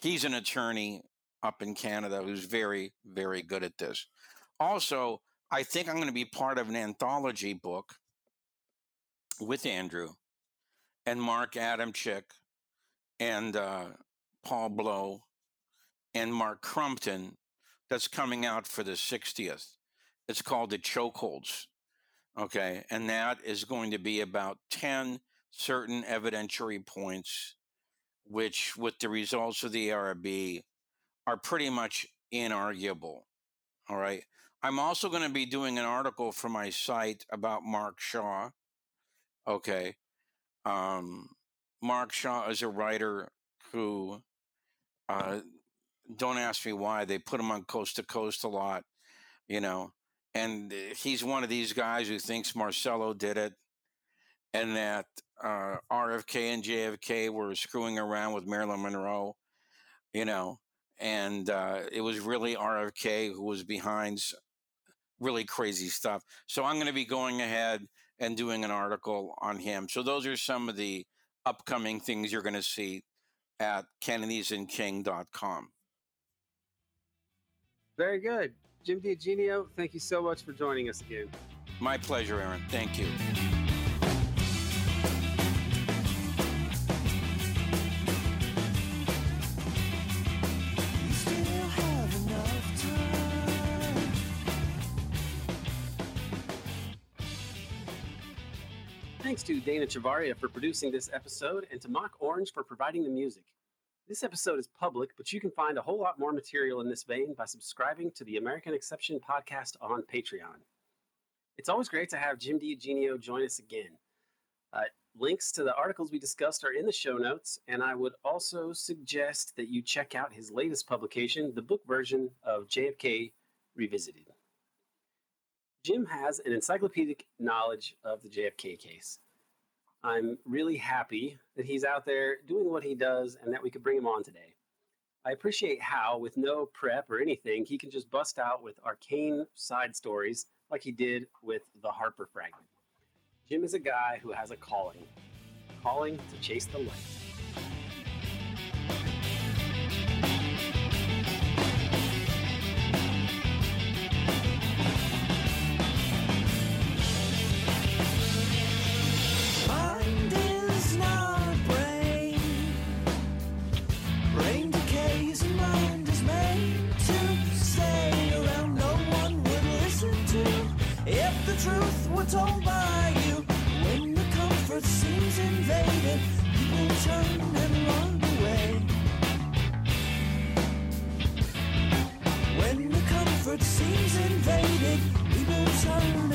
He's an attorney up in Canada who's very, very good at this. Also, I think I'm going to be part of an anthology book with Andrew and Mark Adamczyk and uh, Paul Bleau and Mark Crumpton that's coming out for the 60th. It's called The Chokeholds. Okay. And that is going to be about 10 certain evidentiary points, which, with the results of the ARRB, are pretty much inarguable. All right. I'm also going to be doing an article for my site about Mark Shaw. Okay. Um, Mark Shaw is a writer who, uh, don't ask me why, they put him on coast to coast a lot, you know, and uh, he's one of these guys who thinks Marcello did it and that uh, RFK and JFK were screwing around with Marilyn Monroe, you know, and uh, it was really RFK who was behind really crazy stuff. So I'm going to be going ahead and doing an article on him. So those are some of the upcoming things you're going to see at kennedysandking.com. Very good. Jim DiEugenio, thank you so much for joining us again. My pleasure, Aaron. Thank. You Thanks to Dana Chavarria for producing this episode and to Mock Orange for providing the music. This episode is public, but you can find a whole lot more material in this vein by subscribing to the American Exception podcast on Patreon. It's always great to have Jim DiEugenio join us again. Uh, links to the articles we discussed are in the show notes, and I would also suggest that you check out his latest publication, the book version of JFK Revisited. Jim has an encyclopedic knowledge of the JFK case. I'm really happy that he's out there doing what he does and that we could bring him on today. I appreciate how, with no prep or anything, he can just bust out with arcane side stories like he did with the Harper fragment. Jim is a guy who has a calling, calling to chase the light. Were told by you. When the comfort seems invaded, people turn and run away. When the comfort seems invaded, people turn